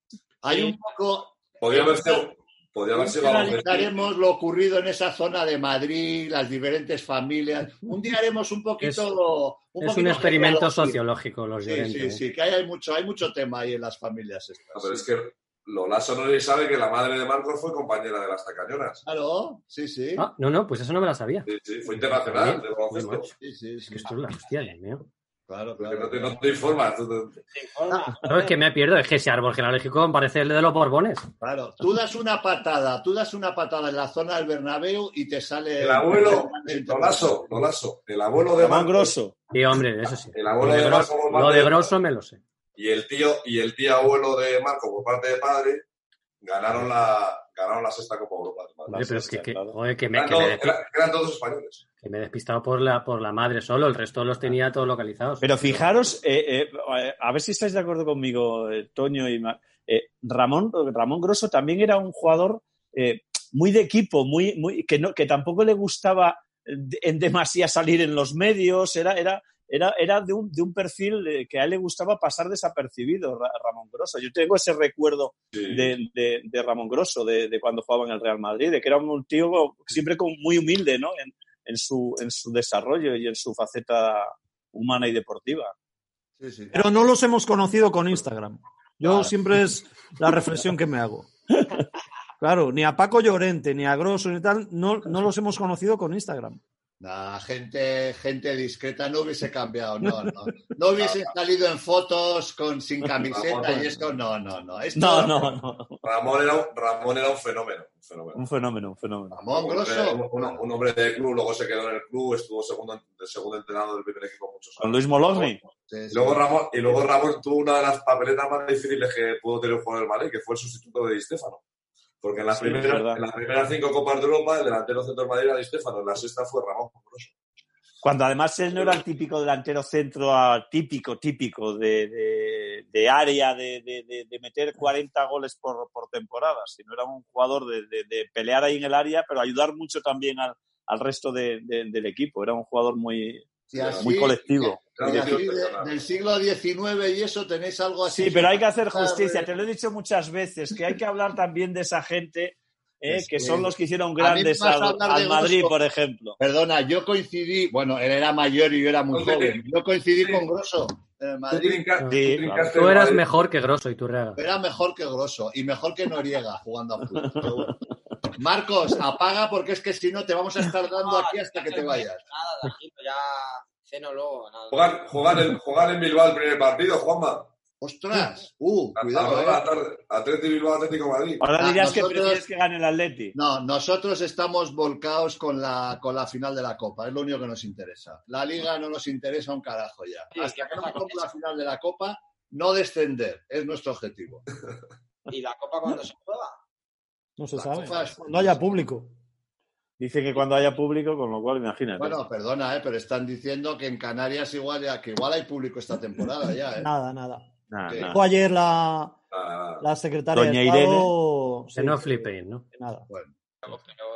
Hay un poco. Podría haber sido, podría haber sido baloncesto. Analizaremos lo ocurrido en esa zona de Madrid, las diferentes familias. Un día haremos un poquito. Es- un Es poquito un experimento sociológico, los Sí, sí, ¿eh? sí, que hay, hay mucho, hay mucho tema ahí en las familias estas. No, pero es que Lola Sonori sabe que la madre de Marcos fue compañera de las tacañonas. Claro, sí, sí. Ah, no, no, pues eso no me la sabía. Sí, sí, fue internacional de. Sí, sí, Es sí. que esto es la hostia, Dios mío. Claro, claro. no te, no te informas. informa. No, es que me pierdo, es que ese árbol genealógico parece el de los Borbones. Claro, tú das una patada, tú das una patada en la zona del Bernabéu y te sale... El abuelo, Nolaso, Nolaso, el abuelo de Marco, Grosso. Sí, hombre, eso sí. el Lo abuelo de, de Marco por lo parte de de- grosso me lo sé. y el tío y el tío abuelo de Marco por parte de padre ganaron la ganaron la sexta Copa Europa. Oye, pero es que, que- joder, que me, Eran, que me todos, despi- eran- eran todos españoles. que me he despistado por la, por la madre solo, el resto los tenía todos localizados. Pero fijaros, eh, eh, a ver si estáis de acuerdo conmigo, eh, Toño y eh, Ramón, Ramón Grosso también era un jugador eh, muy de equipo, muy, muy, que, no, que tampoco le gustaba en demasía salir en los medios, era, era, era, era de, un, de un perfil eh, que a él le gustaba pasar desapercibido, Ra- Ramón Grosso. Yo tengo ese recuerdo Sí. de, de- de Ramón Grosso, de, de cuando jugaba en el Real Madrid, de que era un tío siempre como muy humilde ¿no? en, en su, en su desarrollo y en su faceta humana y deportiva. Sí, sí. Pero no los hemos conocido con Instagram. Yo Claro. siempre es la reflexión que me hago. Claro, ni a Paco Llorente, ni a Grosso, ni tal, no, no los hemos conocido con Instagram. Nah, gente, gente discreta no hubiese cambiado, no, no. No hubiesen salido en fotos con sin camiseta y esto, no, no, no. Esto, No, no, no. Ramón era, un- Ramón era un fenómeno. Un fenómeno. Un fenómeno, un fenómeno. Ramón Un, Grosso. un- un hombre de club, luego se quedó en el club, estuvo segundo, segundo entrenador del primer equipo muchos Con años. Luis Mologni. Sí, Y sí. luego, Ramón, y luego Ramón tuvo una de las papeletas más difíciles que pudo tener un jugador del Madrid, que fue el sustituto de Di Stéfano. Porque en las, Sí, primeras, en las primeras cinco Copas de Europa, el delantero centro del Madrid era Di Stéfano, en la sexta fue Ramón Grosso. Cuando además él no era el típico delantero centro típico, típico de, de- de área, de, de- de- de meter 40 goles por, por temporada, sino era un jugador de, de- de pelear ahí en el área, pero ayudar mucho también al, al resto de- de- del equipo. Era un jugador muy, Así- muy colectivo. y así de- del siglo XIX y eso tenéis algo así. Sí, pero hay que hacer justicia. Te lo he dicho muchas veces, que hay que hablar también de esa gente, eh, Es que que- son los que hicieron grandes al, al Madrid, Grosso. por ejemplo. Perdona, yo coincidí, bueno, él era mayor y yo era muy joven. Yo coincidí con Grosso en el Tú Madrid. tú trincaste eras Madrid. mejor que Grosso y tú Reaga. Era mejor que Grosso y mejor que Noriega jugando a fútbol. Marcos, apaga porque es que si no te vamos a estar dando aquí hasta que te vayas. Nada, ya ceno luego. Nada. Jugar, jugar, en, jugar en Bilbao el primer partido, Juanma. Ostras, uh, cuidado, a, eh. la tarde. Atleti Bilbao, Atlético Madrid. Ahora Ah, dirías que prefieres que gane el Atleti. No, nosotros estamos volcados con la, con la final de la Copa, es lo único que nos interesa. La Liga no nos interesa un carajo ya. Sí, Hasta ¿qué que no la final de la Copa, no descender, es nuestro objetivo. ¿Y la copa cuándo se juega? No se Las sabe. cosas- Cuando haya público. Dice que cuando haya público, con lo cual imagínate. Bueno, perdona, eh, pero están diciendo que en Canarias igual ya, que igual hay público esta temporada ya, ¿eh? Nada, nada. Ayer la, Ah, la secretaria Doña de Estado... Que sí, no que- flipéis, ¿no? Nada, Bueno,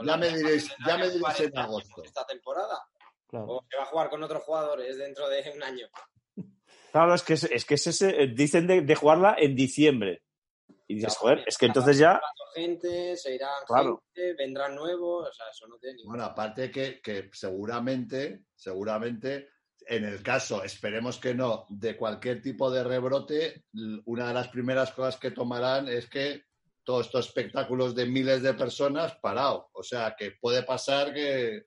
Ya me diréis- ¿se ya me diréis en agosto. Esta temporada. claro. O se va a jugar con otros jugadores dentro de un año. Claro, es que es, es que es ese, eh, dicen de, de jugarla en diciembre. Y dices, joder, es que entonces ya. gente, se irán Claro. gente, vendrán nuevos, o sea, eso no tiene ningún bueno, aparte que, que seguramente, seguramente, en el caso, esperemos que no, de cualquier tipo de rebrote, una de las primeras cosas que tomarán es que todos estos espectáculos de miles de personas parado. O sea, que puede pasar que,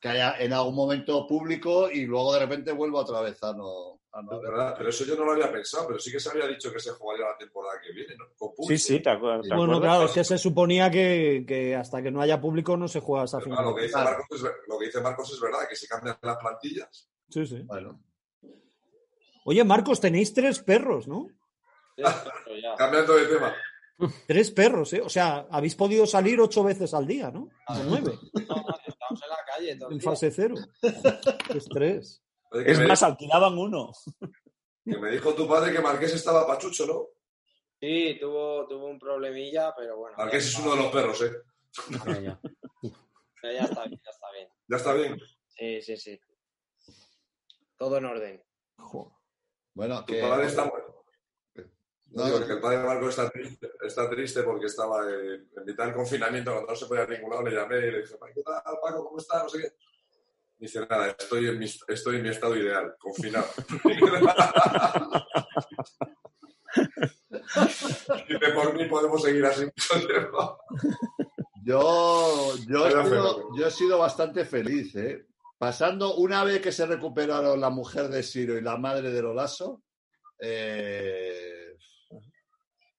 que haya en algún momento público y luego de repente vuelva otra vez a no, a no es haber. verdad, pero eso yo no lo había pensado, pero sí que se había dicho que se jugaría la temporada que viene, ¿no? Con público. Sí, sí, te, acuer- te Bueno, acuerdas? claro, es que se suponía que, que hasta que no haya público no se juega esa final. claro, lo, que dice. Marcos es, ver- lo que dice Marcos es verdad, que se cambian las plantillas. Sí, sí. Bueno, Oye, Marcos, tenéis tres perros, ¿no? Cambiando de tema. Tres perros, ¿eh? O sea, habéis podido salir ocho veces al día, ¿no? O nueve, No, no, estamos en la calle todo en fase cero. Estrés. Oye, Es me, más, alquilaban uno. que me dijo tu padre que Marqués estaba pachucho, ¿no? Sí, tuvo, tuvo un problemilla, pero bueno. Marqués es uno de los perros, ¿eh? Ya, ya. Ya, ya está bien, ya está bien. Ya está bien. Sí, sí, sí. Todo en orden. Bueno, Tu que. padre está bueno. No, Digo que el padre de Marcos está triste, está triste porque estaba en mitad del confinamiento, cuando no se podía a ningún lado, le llamé y le dije, ¿qué tal, Paco? ¿Cómo estás? No sé qué. Dice, nada, estoy en mi, estoy en mi estado ideal, confinado. Dice, por mí podemos seguir así. Yo, yo, he sido, yo he sido bastante feliz, ¿eh? pasando una vez que se recuperaron la mujer de Siro y la madre de Lolaso, eh,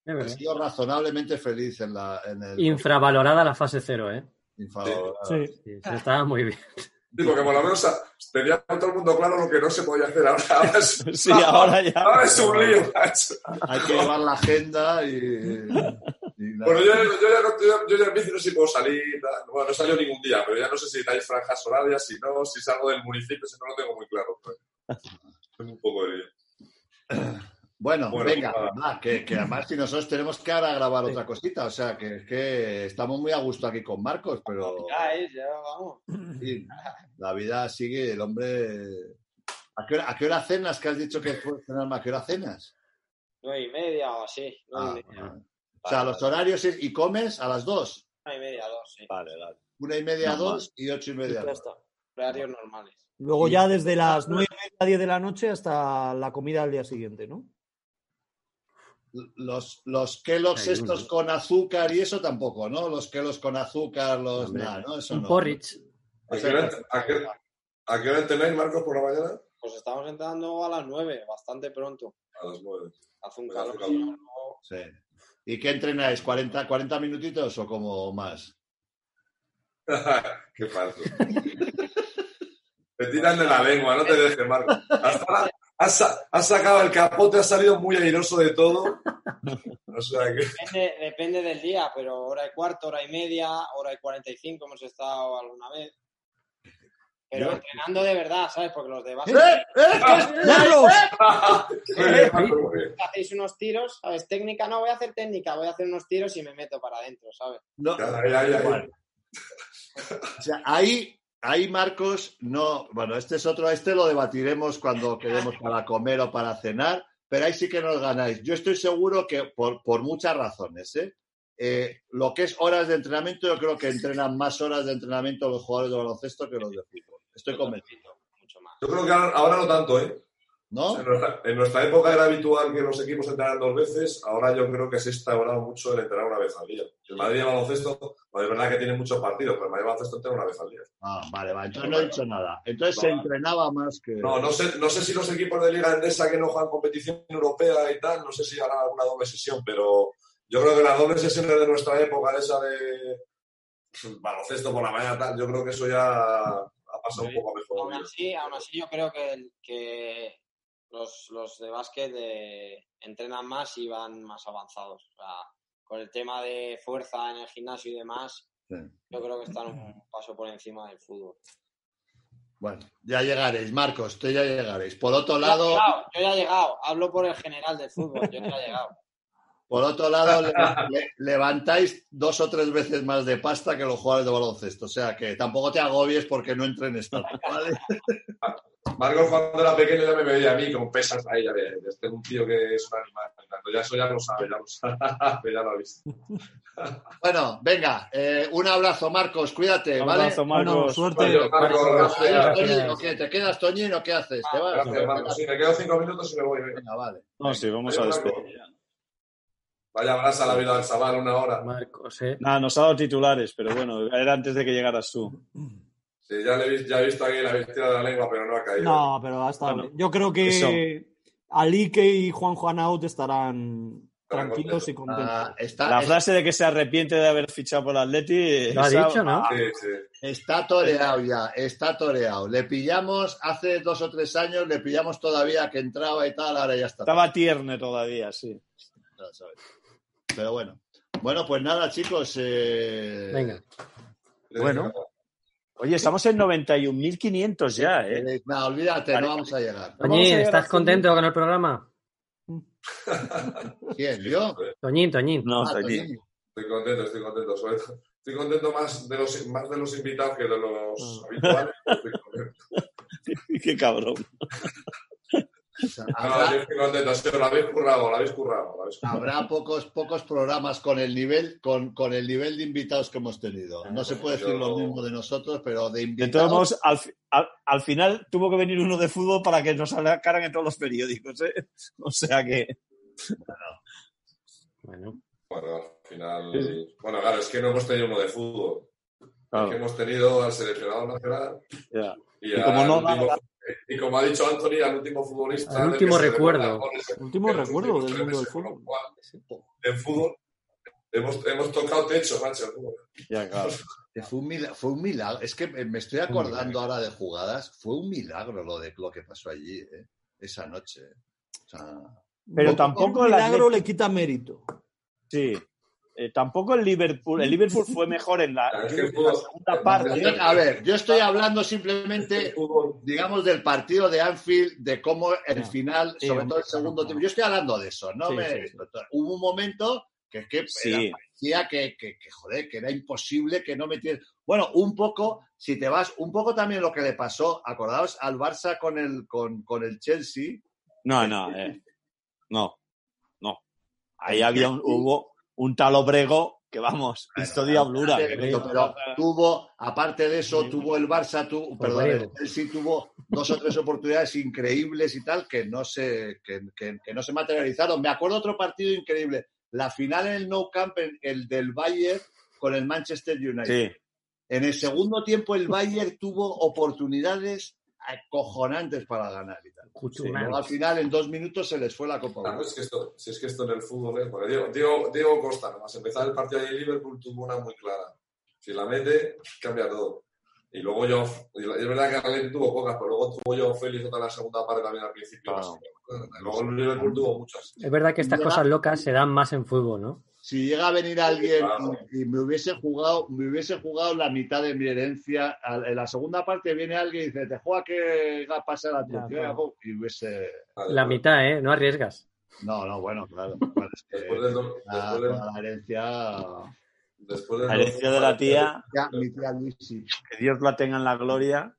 he sido razonablemente feliz en, la, en el Infravalorada la fase cero, ¿eh? infravalorada. Sí. Sí, estaba muy bien. Sí, porque por lo menos tenía todo el mundo claro lo que no se podía hacer ahora. Ahora es, Sí, ahora ya. ahora es un lío, macho. Hay que llevar la agenda y. Bueno, yo, yo, ya, no- yo, yo ya en bici no sé si puedo salir. Bueno, no salió ningún día, pero ya no sé si dais franjas horarias, si no, si salgo del municipio, si no lo tengo muy claro. Tengo un poco de lío. Bueno, Bueno, venga, va, que, que además si nosotros tenemos que ahora grabar otra cosita, o sea, que es que estamos muy a gusto aquí con Marcos, pero Ya es, ya vamos. sí, la vida sigue, el hombre... ¿A qué, hora, a qué hora cenas? Que has dicho que puedes cenar más. ¿A qué hora cenas? Nueve y media o así. Nueve Ah, y media. O sea, los horarios es... ¿Y comes a las dos? Nueve y media, dos, sí. Vale, vale. Una y media, Normal. dos y ocho y media. Ya dos. está. Horarios normales. Luego ya desde las 9 y media, 10 de la noche hasta la comida al día siguiente, ¿no? Los, los Kellogg's estos con azúcar y eso tampoco, ¿no? Los Kellogg's con azúcar, los... Nada, ¿no? Eso Un no. porridge. ¿A qué, hora, a, qué, ¿A qué hora entrenáis, Marcos, por la mañana? Pues estamos entrando a las nueve, bastante pronto. A las nueve. Hace un calor. Sí. ¿Y qué entrenáis? ¿40, 40 minutitos o como más? Qué falso. Te tiran de la lengua, no te dejes, Marcos. Hasta ahora has, sa- has sacado el capote, has salido muy airoso de todo. O sea que. Depende, depende del día, pero hora y cuarto, hora y media, hora y cuarenta y cinco hemos estado alguna vez. Pero Yo- entrenando de verdad, ¿sabes? Porque los de ¡Eh! base ¡Eh! Muy bien. hacéis unos tiros, ¿sabes? Técnica, no voy a hacer técnica, voy a hacer unos tiros y me meto para adentro, ¿sabes? No, Ya, ya, ya, ya. Bueno. O sea, ahí, ahí Marcos, no, bueno, este es otro, este lo debatiremos cuando quedemos para comer o para cenar, pero ahí sí que nos ganáis. Yo estoy seguro que por, por muchas razones, ¿eh? Eh, lo que es horas de entrenamiento, yo creo que entrenan más horas de entrenamiento los jugadores de baloncesto que los de fútbol. Estoy convencido. Mucho más. Yo creo que ahora, ahora no tanto, ¿eh? ¿No? En nuestra, en nuestra época era habitual que los equipos entrenaran dos veces, ahora yo creo que se ha instaurado mucho el entrenar una vez al día. El Madrid de baloncesto, pues es verdad que tiene muchos partidos, pero el Madrid de baloncesto entrena una vez al día. Ah, vale, vale. Entonces no he dicho nada. Entonces se entrenaba más que. No, no sé, no sé si los equipos de Liga Endesa que no juegan competición europea y tal, no sé si harán alguna doble sesión, pero yo creo que las dobles sesiones de nuestra época, esa de baloncesto por la mañana, tal, yo creo que eso ya ha pasado un poco a mejor. Aún así, aún así yo creo que los, los de básquet eh, entrenan más y van más avanzados. O sea, con el tema de fuerza en el gimnasio y demás, Sí. yo creo que están un paso por encima del fútbol. Bueno, ya llegaréis, Marcos, usted ya llegaréis. Por otro Yo lado, llegado, yo ya he llegado, hablo por el general del fútbol, yo ya he llegado. por otro lado, le- le- levantáis dos o tres veces más de pasta que los jugadores de baloncesto. O sea que tampoco te agobies porque no entrenes tanto, ¿vale? Marcos cuando era pequeño ya me veía a mí con pesas ahí, ya ve, este es un tío que es un animal. Ya eso ya lo sabe, ya lo sabe, ya lo ha visto. Bueno, venga, eh, un abrazo, Marcos, cuídate, Un ¿vale? abrazo, Bueno, Marcos. suerte. Adiós, Marcos, Adiós, gracias. Toñín, ¿o qué? ¿Te quedas, Toñín, o qué haces? ¿Te vas? Gracias, Marcos. Sí, me quedo cinco minutos y me voy. venga. Venga, vale. No, sí, vamos a despedir. ya. Vaya brasa la vida del chaval, una hora. Marcos, ¿eh? Nada, nos ha dado titulares, pero bueno, era antes de que llegaras tú. Sí, ya, le he, vis- ya he visto aquí la vestida de la lengua, pero no ha caído. No, pero ha estado Bueno, bien. Yo creo que Alique y Juan Juan Out estarán tranquilos y contentos. Ah, está, La es- frase de que se arrepiente de haber fichado por el Atleti. Lo ha esa- dicho, ¿no? Sí, sí. Está toreado ya, está toreado. Le pillamos hace dos o tres años, le pillamos todavía que entraba y tal, ahora ya está. Estaba tierne todavía, sí. Pero bueno. Bueno, pues nada, chicos. eh, Venga. Bueno. Oye, estamos en 91.500 ya, ¿eh? no, olvídate, no vamos a llegar. A Toñín, llegar ¿estás contento con el programa? ¿Quién? ¿Yo? Toñín, Toñín. No, Ah, Toñín. Toñín. Estoy contento, estoy contento. Sobre todo, estoy contento más de los, más de los invitados que de los Ah. habituales. Estoy contento. Qué cabrón. O sea, No, habrá, yo estoy contento. Sí, lo habéis currado, lo habéis currado. lo habéis currado. habrá pocos, pocos programas con el nivel, con, con el nivel de invitados que hemos tenido. No se puede decir lo mismo de nosotros, pero de De invitados. todos modos, al, fi- al- al final tuvo que venir uno de fútbol para que nos sacaran en todos los periódicos, ¿eh? O sea que. Bueno, Bueno, al final. Bueno, claro, es que no hemos tenido uno de fútbol. Claro. que hemos tenido al seleccionado nacional y, Y como al no último- y como ha dicho Anthony, al último futbolista. Al último recuerdo. en- Último recuerdo del mundo del fútbol. cual, En fútbol hemos, hemos tocado techo, macho. el. Ya, claro. Fue un, milagro, fue un milagro. Es que me estoy acordando ahora de jugadas. Fue un milagro lo de lo que pasó allí, ¿eh? esa noche. O sea, Pero tampoco el milagro le quita mérito. Sí. Eh, tampoco el Liverpool. El Liverpool fue mejor en la, Claro, segunda parte. A ver, yo estoy hablando simplemente, digamos, del partido de Anfield, de cómo el final, Sí, sobre todo el segundo tiempo. Yo estoy hablando de eso, ¿no? Sí, me- sí, sí. Hubo un momento que es que parecía que, que, que, joder, que era imposible que no metieras. Bueno, un poco, si te vas, un poco también lo que le pasó, acordaos al Barça con el, con, con el Chelsea. No, no, eh, no, no. Ahí había un, hubo un tal obrego que vamos, esto diablura. Pero, pero tuvo, aparte de eso, tuvo el Barça, tuvo, perdón, el. Chelsea tuvo dos o tres oportunidades increíbles y tal que no se, que, que- que no se materializaron. Me acuerdo otro partido increíble, la final en el No Camp, en- el del Bayern con el Manchester United. Sí, En el segundo tiempo el Bayern tuvo oportunidades acojonantes para ganar y tal. Luego, al final, en dos minutos se les fue la Copa. Claro, Europa. es que esto, si es que esto en el fútbol es. Porque Diego, Diego, Diego Costa, nomás empezar el partido ahí en Liverpool, tuvo una muy clara. Si la mete, cambia todo. Y luego yo, es verdad que Atleti tuvo pocas, pero luego tuvo yo Félix otra en la segunda parte también al principio. Claro. Y Luego el Liverpool tuvo muchas. Es verdad que estas cosas locas se dan más en fútbol, ¿no? Si llega a venir alguien Claro. y, me hubiese jugado, me hubiese jugado la mitad de mi herencia, en la segunda parte viene alguien y dice, te juega que pasa la atención claro. y hubiese. La vale. mitad, ¿eh? No arriesgas. No, no, bueno, claro. Bueno, es que Después del, la, después del- toda la herencia. después del la herencia de la tía, Ya, mi tía Luisi. que Dios la tenga en la gloria.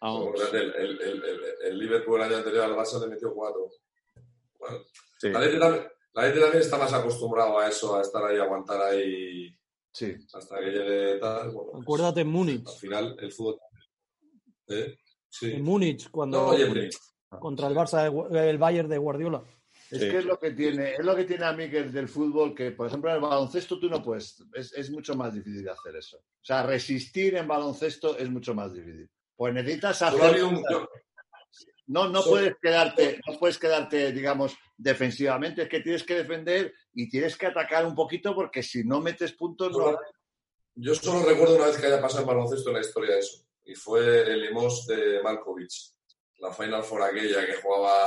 Vamos, Fíjate, El, el, el, el, el Liverpool el año anterior al Barça le metió cuatro. Bueno, sí. la Leti también, la Leti también está más acostumbrado a eso, a estar ahí, aguantar ahí Sí. hasta que llegue tal. Bueno, pues, Acuérdate en Múnich. Al final, el fútbol. ¿Eh? Sí. En Múnich, cuando No, oye, contra el Barça, el Bayern de Guardiola. Es Sí. que es lo que tiene, es lo que tiene a mí que del fútbol, que por ejemplo en el baloncesto tú no puedes, es, es mucho más difícil de hacer eso. O sea, resistir en baloncesto es mucho más difícil. Pues necesitas hacer. un- No, no puedes quedarte, no puedes quedarte, digamos, defensivamente, es que tienes que defender y tienes que atacar un poquito porque si no metes puntos no. Yo solo recuerdo una vez que haya pasado en baloncesto en la historia eso. Y fue el Limos de Malkovich. La Final Four aquella que jugaba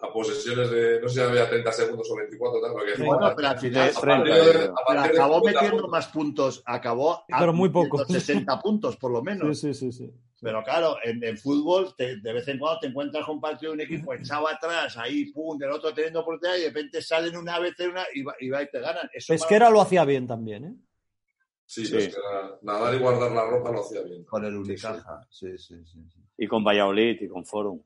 a posesiones de, no sé si había 30 segundos o 24, tal, porque Bueno, jugaba- pero al final De frente, a partir de- creo. a pero partir de acabó 50 metiendo puntos. más puntos, acabó Pero muy poco. 60 puntos por lo menos. Sí, sí, sí, sí. Pero claro, en, en fútbol te- de vez en cuando te encuentras con partido de un equipo echado atrás, ahí, pum, del otro teniendo oportunidad y de repente salen una vez en una y va, y va y te ganan. Eso Pesquera lo hacía bien también, ¿eh? Sí, Sí. pero es que era- nadar y guardar la ropa lo hacía bien. con el Unicaja. Sí, sí, sí. sí. Y con Valladolid y con Forum.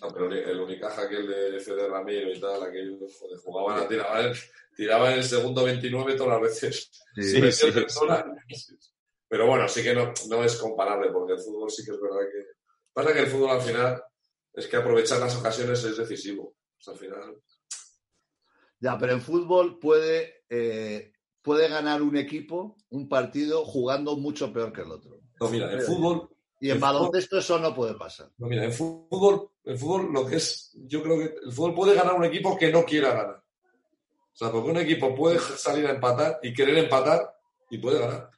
No, pero el- el Unicaja aquel de Fede Ramiro y tal, aquello, joder, jugaban a tirar, tiraban en el segundo 29 todas las veces. Sí, Sí. Pero bueno, sí que no, no es comparable, porque el fútbol sí que es verdad que. Pasa que el fútbol al final es que aprovechar las ocasiones es decisivo. O sea, al final. Ya, pero en fútbol puede, eh, puede ganar un equipo un partido jugando mucho peor que el otro. No, mira, en fútbol. Y en baloncesto eso no puede pasar. No, mira, en fútbol, en fútbol lo que es. Yo creo que el fútbol puede ganar un equipo que no quiera ganar. O sea, porque un equipo puede salir a empatar y querer empatar y puede ganar.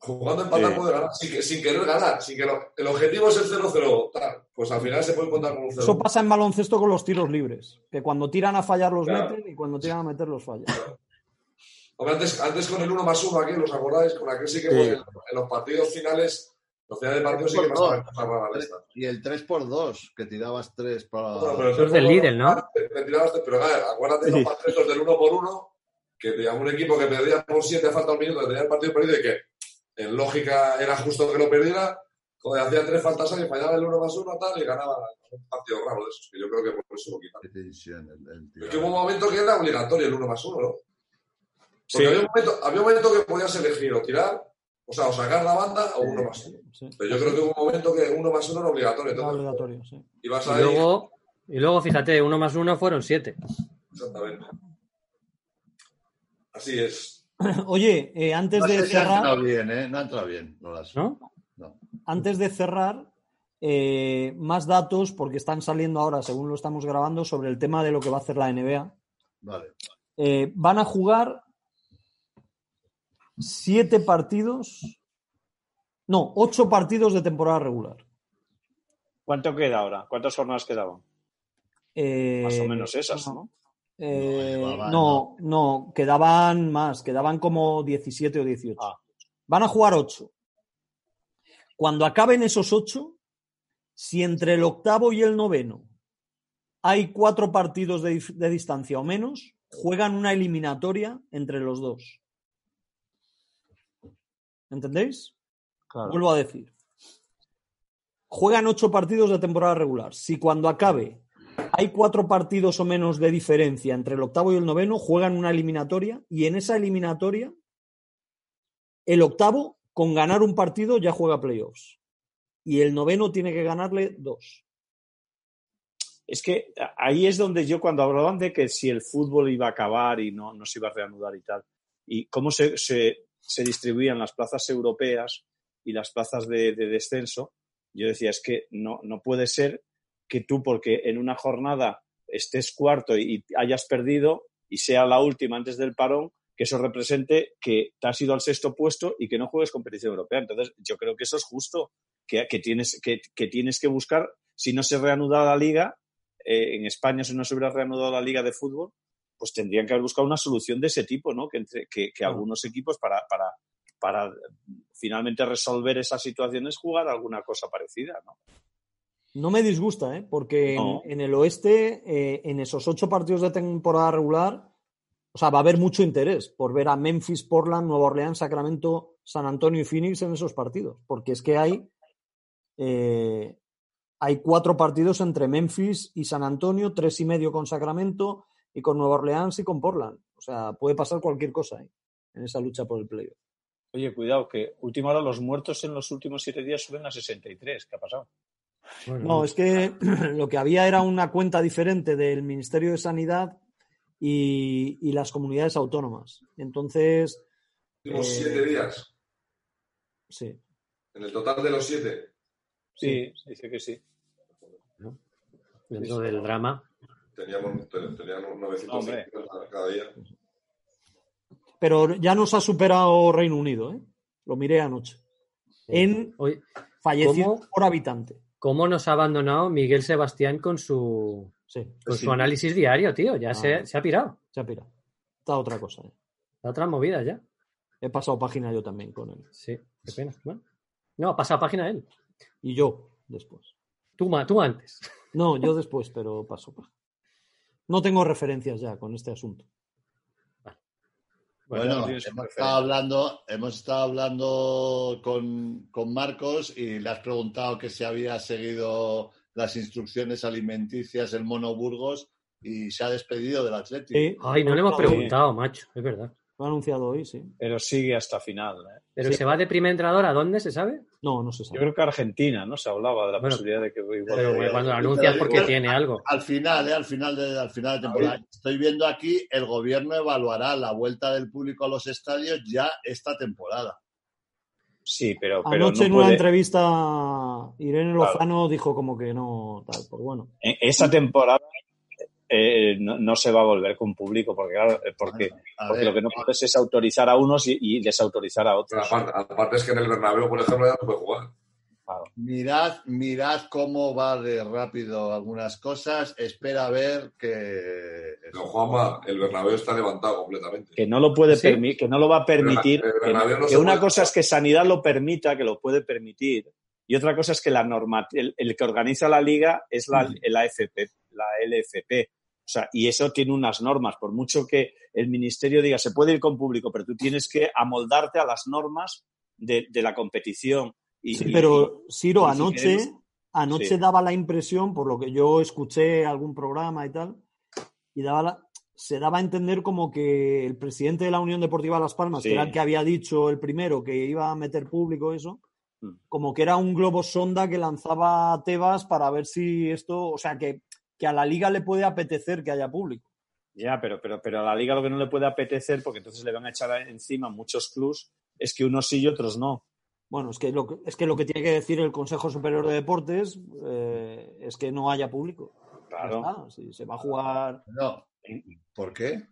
Jugando a empatar Sí. puede ganar sin, que- sin querer ganar. Sin que lo- el objetivo es el 0-0. tal. Pues al final se puede contar con un 0 Eso pasa en baloncesto con los tiros libres. Que cuando tiran a fallar los Claro. meten y cuando tiran a meter los fallan. Hombre, antes, antes con el 1 más 1 aquí, ¿os acordáis? Con aquel sí que Sí. fue en, en los partidos finales, los finales de partidos sí que pasaban cosas raras. Y el 3x2, que tirabas 3 para... Bueno, pero Eso es del Lidl, ¿no? Te, te tirabas, pero claro, acuérdate de Sí. los partidos del 1 por 1 que digamos, un equipo que perdía por 7 a falta un minuto, que tenía el partido perdido y que en lógica era justo que lo perdiera, joder, hacía tres faltas y fallaba el 1 más 1 tal, y ganaba un partido raro de esos, que yo creo que por eso lo quitaron. El- el que hubo un momento que era obligatorio el 1 más 1, ¿no? Sí. Porque había, un momento, había un momento que podías elegir o tirar, o sea, o sacar la banda o uno más uno. Sí. Pero yo creo que hubo un momento que uno más uno era obligatorio. Era obligatorio, sí. ibas Y ahí. luego, y luego, fíjate, uno más uno fueron siete. Exactamente. Así es. Oye, eh, antes No de sé si ha cerrar, entrado bien, ¿eh? No ha entrado bien. No las- ¿No? no. antes de cerrar, eh, más datos, porque están saliendo ahora, según lo estamos grabando, sobre el tema de lo que va a hacer la NBA. Vale. Eh, van a jugar siete partidos, no, ocho partidos de temporada regular. ¿Cuánto queda ahora? ¿Cuántas jornadas quedaban? Eh, Más o menos esas, ¿no? Eh, No, llevaban, no, no, quedaban más, quedaban como 17 o 18. Ah. Van a jugar ocho. Cuando acaben esos ocho, si entre el octavo y el noveno hay cuatro partidos de, de distancia o menos, juegan una eliminatoria entre los dos. ¿Entendéis? Vuelvo a decir. Juegan ocho partidos de temporada regular. Si cuando acabe hay cuatro partidos o menos de diferencia entre el octavo y el noveno, juegan una eliminatoria y en esa eliminatoria el octavo, con ganar un partido, ya juega playoffs. Y el noveno tiene que ganarle dos. Es que ahí es donde yo, cuando hablaban de que si el fútbol iba a acabar y no, no se iba a reanudar y tal, y cómo se, se, se distribuían las plazas europeas y las plazas de, de descenso, yo decía, es que no, no puede ser que tú, porque en una jornada estés cuarto y hayas perdido y sea la última antes del parón, que eso represente que te has ido al sexto puesto y que no juegues competición europea. Entonces, yo creo que eso es justo, que, que tienes, que, que tienes que buscar, si no se reanuda la liga, eh, en España, si no se hubiera reanudado la liga de fútbol, pues tendrían que haber buscado una solución de ese tipo, ¿no? Que, entre, que, que algunos equipos, para, para, para finalmente resolver esas situaciones, jugar alguna cosa parecida, ¿no? No me disgusta, ¿eh? porque No. en, en el oeste, eh, en esos ocho partidos de temporada regular, o sea, va a haber mucho interés por ver a Memphis, Portland, Nueva Orleans, Sacramento, San Antonio y Phoenix en esos partidos, porque es que hay, eh, hay cuatro partidos entre Memphis y San Antonio, tres y medio con Sacramento y con Nueva Orleans y con Portland. O sea, puede pasar cualquier cosa ahí en esa lucha por el playoff. Oye, cuidado, que última hora los muertos en los últimos siete días suben a 63. ¿Qué ha pasado? No, es que lo que había era una cuenta diferente del Ministerio de Sanidad y, y las comunidades autónomas. Entonces, Últimos Eh, siete días. sí. En el total de los siete. Sí, dice que sí. Dentro del drama. Teníamos, ten- teníamos 900 Hombre. cada día. Pero ya nos ha superado Reino Unido, ¿eh? Lo miré anoche. En Oye, fallecidos ¿Cómo? por habitante. ¿Cómo nos ha abandonado Miguel Sebastián con su, Sí, con Sí. su análisis diario, tío? Ya Ah. se, se ha pirado. se ha pirado. Está otra cosa. ¿eh? La otra movida ya. He pasado página yo también con él. Sí, qué pena. Bueno. No, ha pasado página él. Y yo después. Tú, tú antes. No, yo después, pero paso página. No tengo referencias ya con este asunto. Bueno, hemos estado hablando, hemos estado hablando con, con Marcos y le has preguntado que si había seguido las instrucciones alimenticias el Mono Burgos y se ha despedido del Atlético. Sí, Ay, no le hemos preguntado, macho. Es verdad. Anunciado hoy, sí. Pero sigue hasta final. ¿eh? Pero se va de primer entrenador a dónde, ¿se sabe? No, no se Yo sabe. creo que Argentina, ¿no? Se hablaba de la Bueno, posibilidad de que igual Pero Eh, cuando lo anuncias porque igual- tiene algo. Al final, ¿eh? al final de, al final de temporada. Estoy viendo aquí, el gobierno evaluará la vuelta del público a los estadios ya esta temporada. Sí, pero, pero Anoche no en una puede- entrevista Irene Claro. Lozano dijo como que no, tal, pues bueno. en esa temporada eh, no, no se va a volver con público porque, claro, eh, porque, A porque ver, lo que no puedes es autorizar a unos y, y desautorizar a otros. aparte, aparte es que en el Bernabéu, por ejemplo, ya no puede jugar. Claro. Mirad, mirad cómo va de rápido algunas cosas. Espera a ver que. Pero Juanma, el Bernabéu está levantado completamente. Que no lo puede ¿Sí? permi- que no lo va a permitir. El que, Bernabéu no que se una puede- cosa es que sanidad lo permita, que lo puede permitir, y otra cosa es que la norma, el, el que organiza la liga es la, la AFP, la LFP. O sea, y eso tiene unas normas. Por mucho que el ministerio diga se puede ir con público, pero tú tienes que amoldarte a las normas de, de la competición. Y, Sí, pero Ciro, y si anoche, anoche Sí. daba la impresión, por lo que yo escuché algún programa y tal, y daba la- se daba a entender como que el presidente de la Unión Deportiva Las Palmas, Sí. que era el que había dicho el primero que iba a meter público eso, Mm. como que era un globo sonda que lanzaba Tebas para ver si esto, o sea, que, que a la liga le puede apetecer que haya público. Ya, pero, pero, pero a la liga lo que no le puede apetecer, porque entonces le van a echar encima muchos clubs, es que unos sí y otros no. Bueno, es que lo que, es que, lo que tiene que decir el Consejo Superior de Deportes eh, es que no haya público. Claro. Está, si se va a jugar. No. ¿Por qué?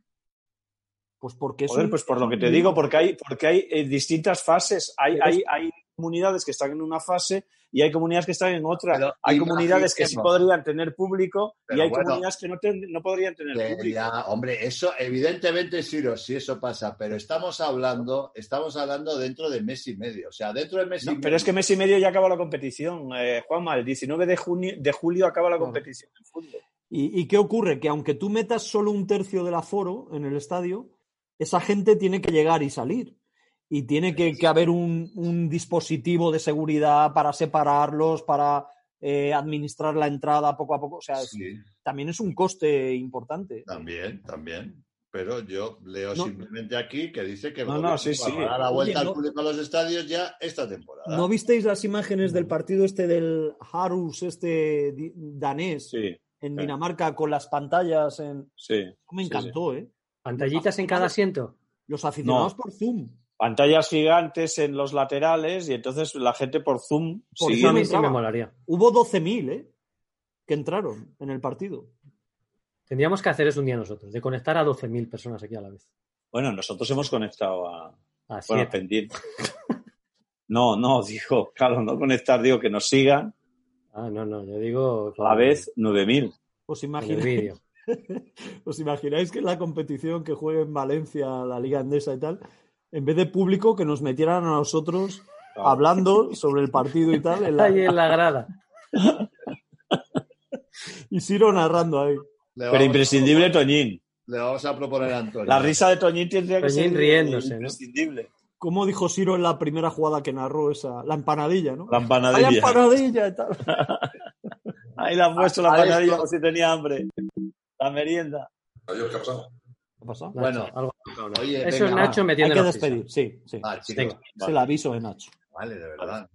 Pues porque es Joder, un- pues por lo que te digo, porque hay, porque hay eh, distintas fases. Hay, hay, hay comunidades que están en una fase y hay comunidades que están en otra. Pero hay comunidades que sí podrían tener público y hay bueno. comunidades que no, ten- no podrían tener público. ya, hombre, eso evidentemente, Ciro, sí eso pasa, pero estamos hablando, estamos hablando dentro de mes y medio. O sea, dentro de mes y medio. pero es que mes y medio ya acaba la competición. Eh, Juanma, el 19 de, junio, de julio acaba la competición en fútbol. ¿Y, y qué ocurre? Que aunque tú metas solo un tercio del aforo en el estadio, esa gente tiene que llegar y salir. Y tiene que, que haber un, un dispositivo de seguridad para separarlos, para eh, administrar la entrada poco a poco. O sea, es- también es un coste importante. también, también. Pero yo leo No. simplemente aquí que dice que No, no, sí, sí. va a dar la vuelta Oye, al no- público a los estadios ya esta temporada. ¿No visteis las imágenes del partido este del Harus, este danés, Sí, en. Dinamarca con las pantallas? En... sí. Me sí, encantó, ¿eh? Pantallitas en cada asiento. Los aficionados No. por Zoom. Pantallas gigantes en los laterales y entonces la gente por Zoom Por siguiendo. mí sí me entraba. molaría. Hubo 12.000, ¿eh? Que entraron en el partido. Tendríamos que hacer eso un día nosotros, de conectar a 12.000 personas aquí a la vez. Bueno, nosotros hemos conectado a. A Bueno, pendiente. No, no, digo, claro, no conectar, digo que nos sigan Ah, no, no, yo digo. a la vez 9.000. ¿Os imagináis. ¿Os imagináis que la competición que juegue en Valencia, la Liga Andesa y tal, en vez de público, que nos metieran a nosotros Claro. hablando sobre el partido y tal, en la- Ahí en la grada. y Siro narrando ahí. Pero imprescindible Toñín. le vamos a proponer a Antonio. La risa de Toñín tendría que Toñín ser riéndose, ¿no? imprescindible. Como dijo Siro en la primera jugada que narró esa, la empanadilla, ¿no? La ¡Ay, empanadilla. empanadilla! y tal. Ahí le han puesto la empanadilla por si tenía hambre. La merienda. Adiós, ¿qué ha pasado? ¿Qué ha pasado? Bueno, Nacho, algo- Oye, Eso venga, es Nacho Hay metiendo que la prisa. despedir, sí, sí. va. Ah, chicos, Venga. Es el aviso de Nacho. Vale, de verdad.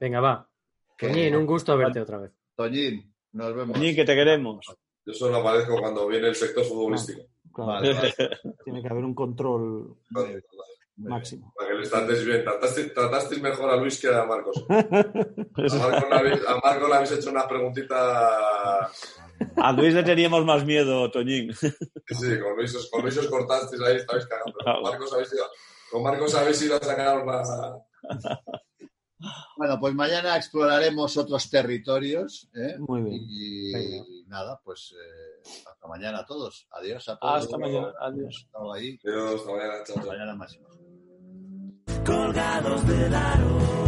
Venga, va. Que- Toñín, un gusto verte otra vez. Toñín, nos vemos. Toñín, que te queremos. Yo solo aparezco cuando viene el sector futbolístico. Claro, Vale, vale. Tiene que haber un control. Máximo. Para que le tratéis bien. Tratasteis, tratasteis mejor a Luis que a Marcos. A Marcos, le habéis, a Marcos le habéis hecho unas preguntitas. A Luis le teníamos más miedo, Toñín. Sí, sí, con Luis, os- con Luis os cortasteis ahí, estabais cagando. Con Marcos habéis ido, con Marcos habéis ido a sacar una. Bueno, pues mañana exploraremos otros territorios. ¿eh? Muy bien. Y, nada, pues eh, hasta mañana a todos. Adiós a todos. Hasta mañana. Adiós. Hasta mañana, chao, Hasta mañana más colgados del aro.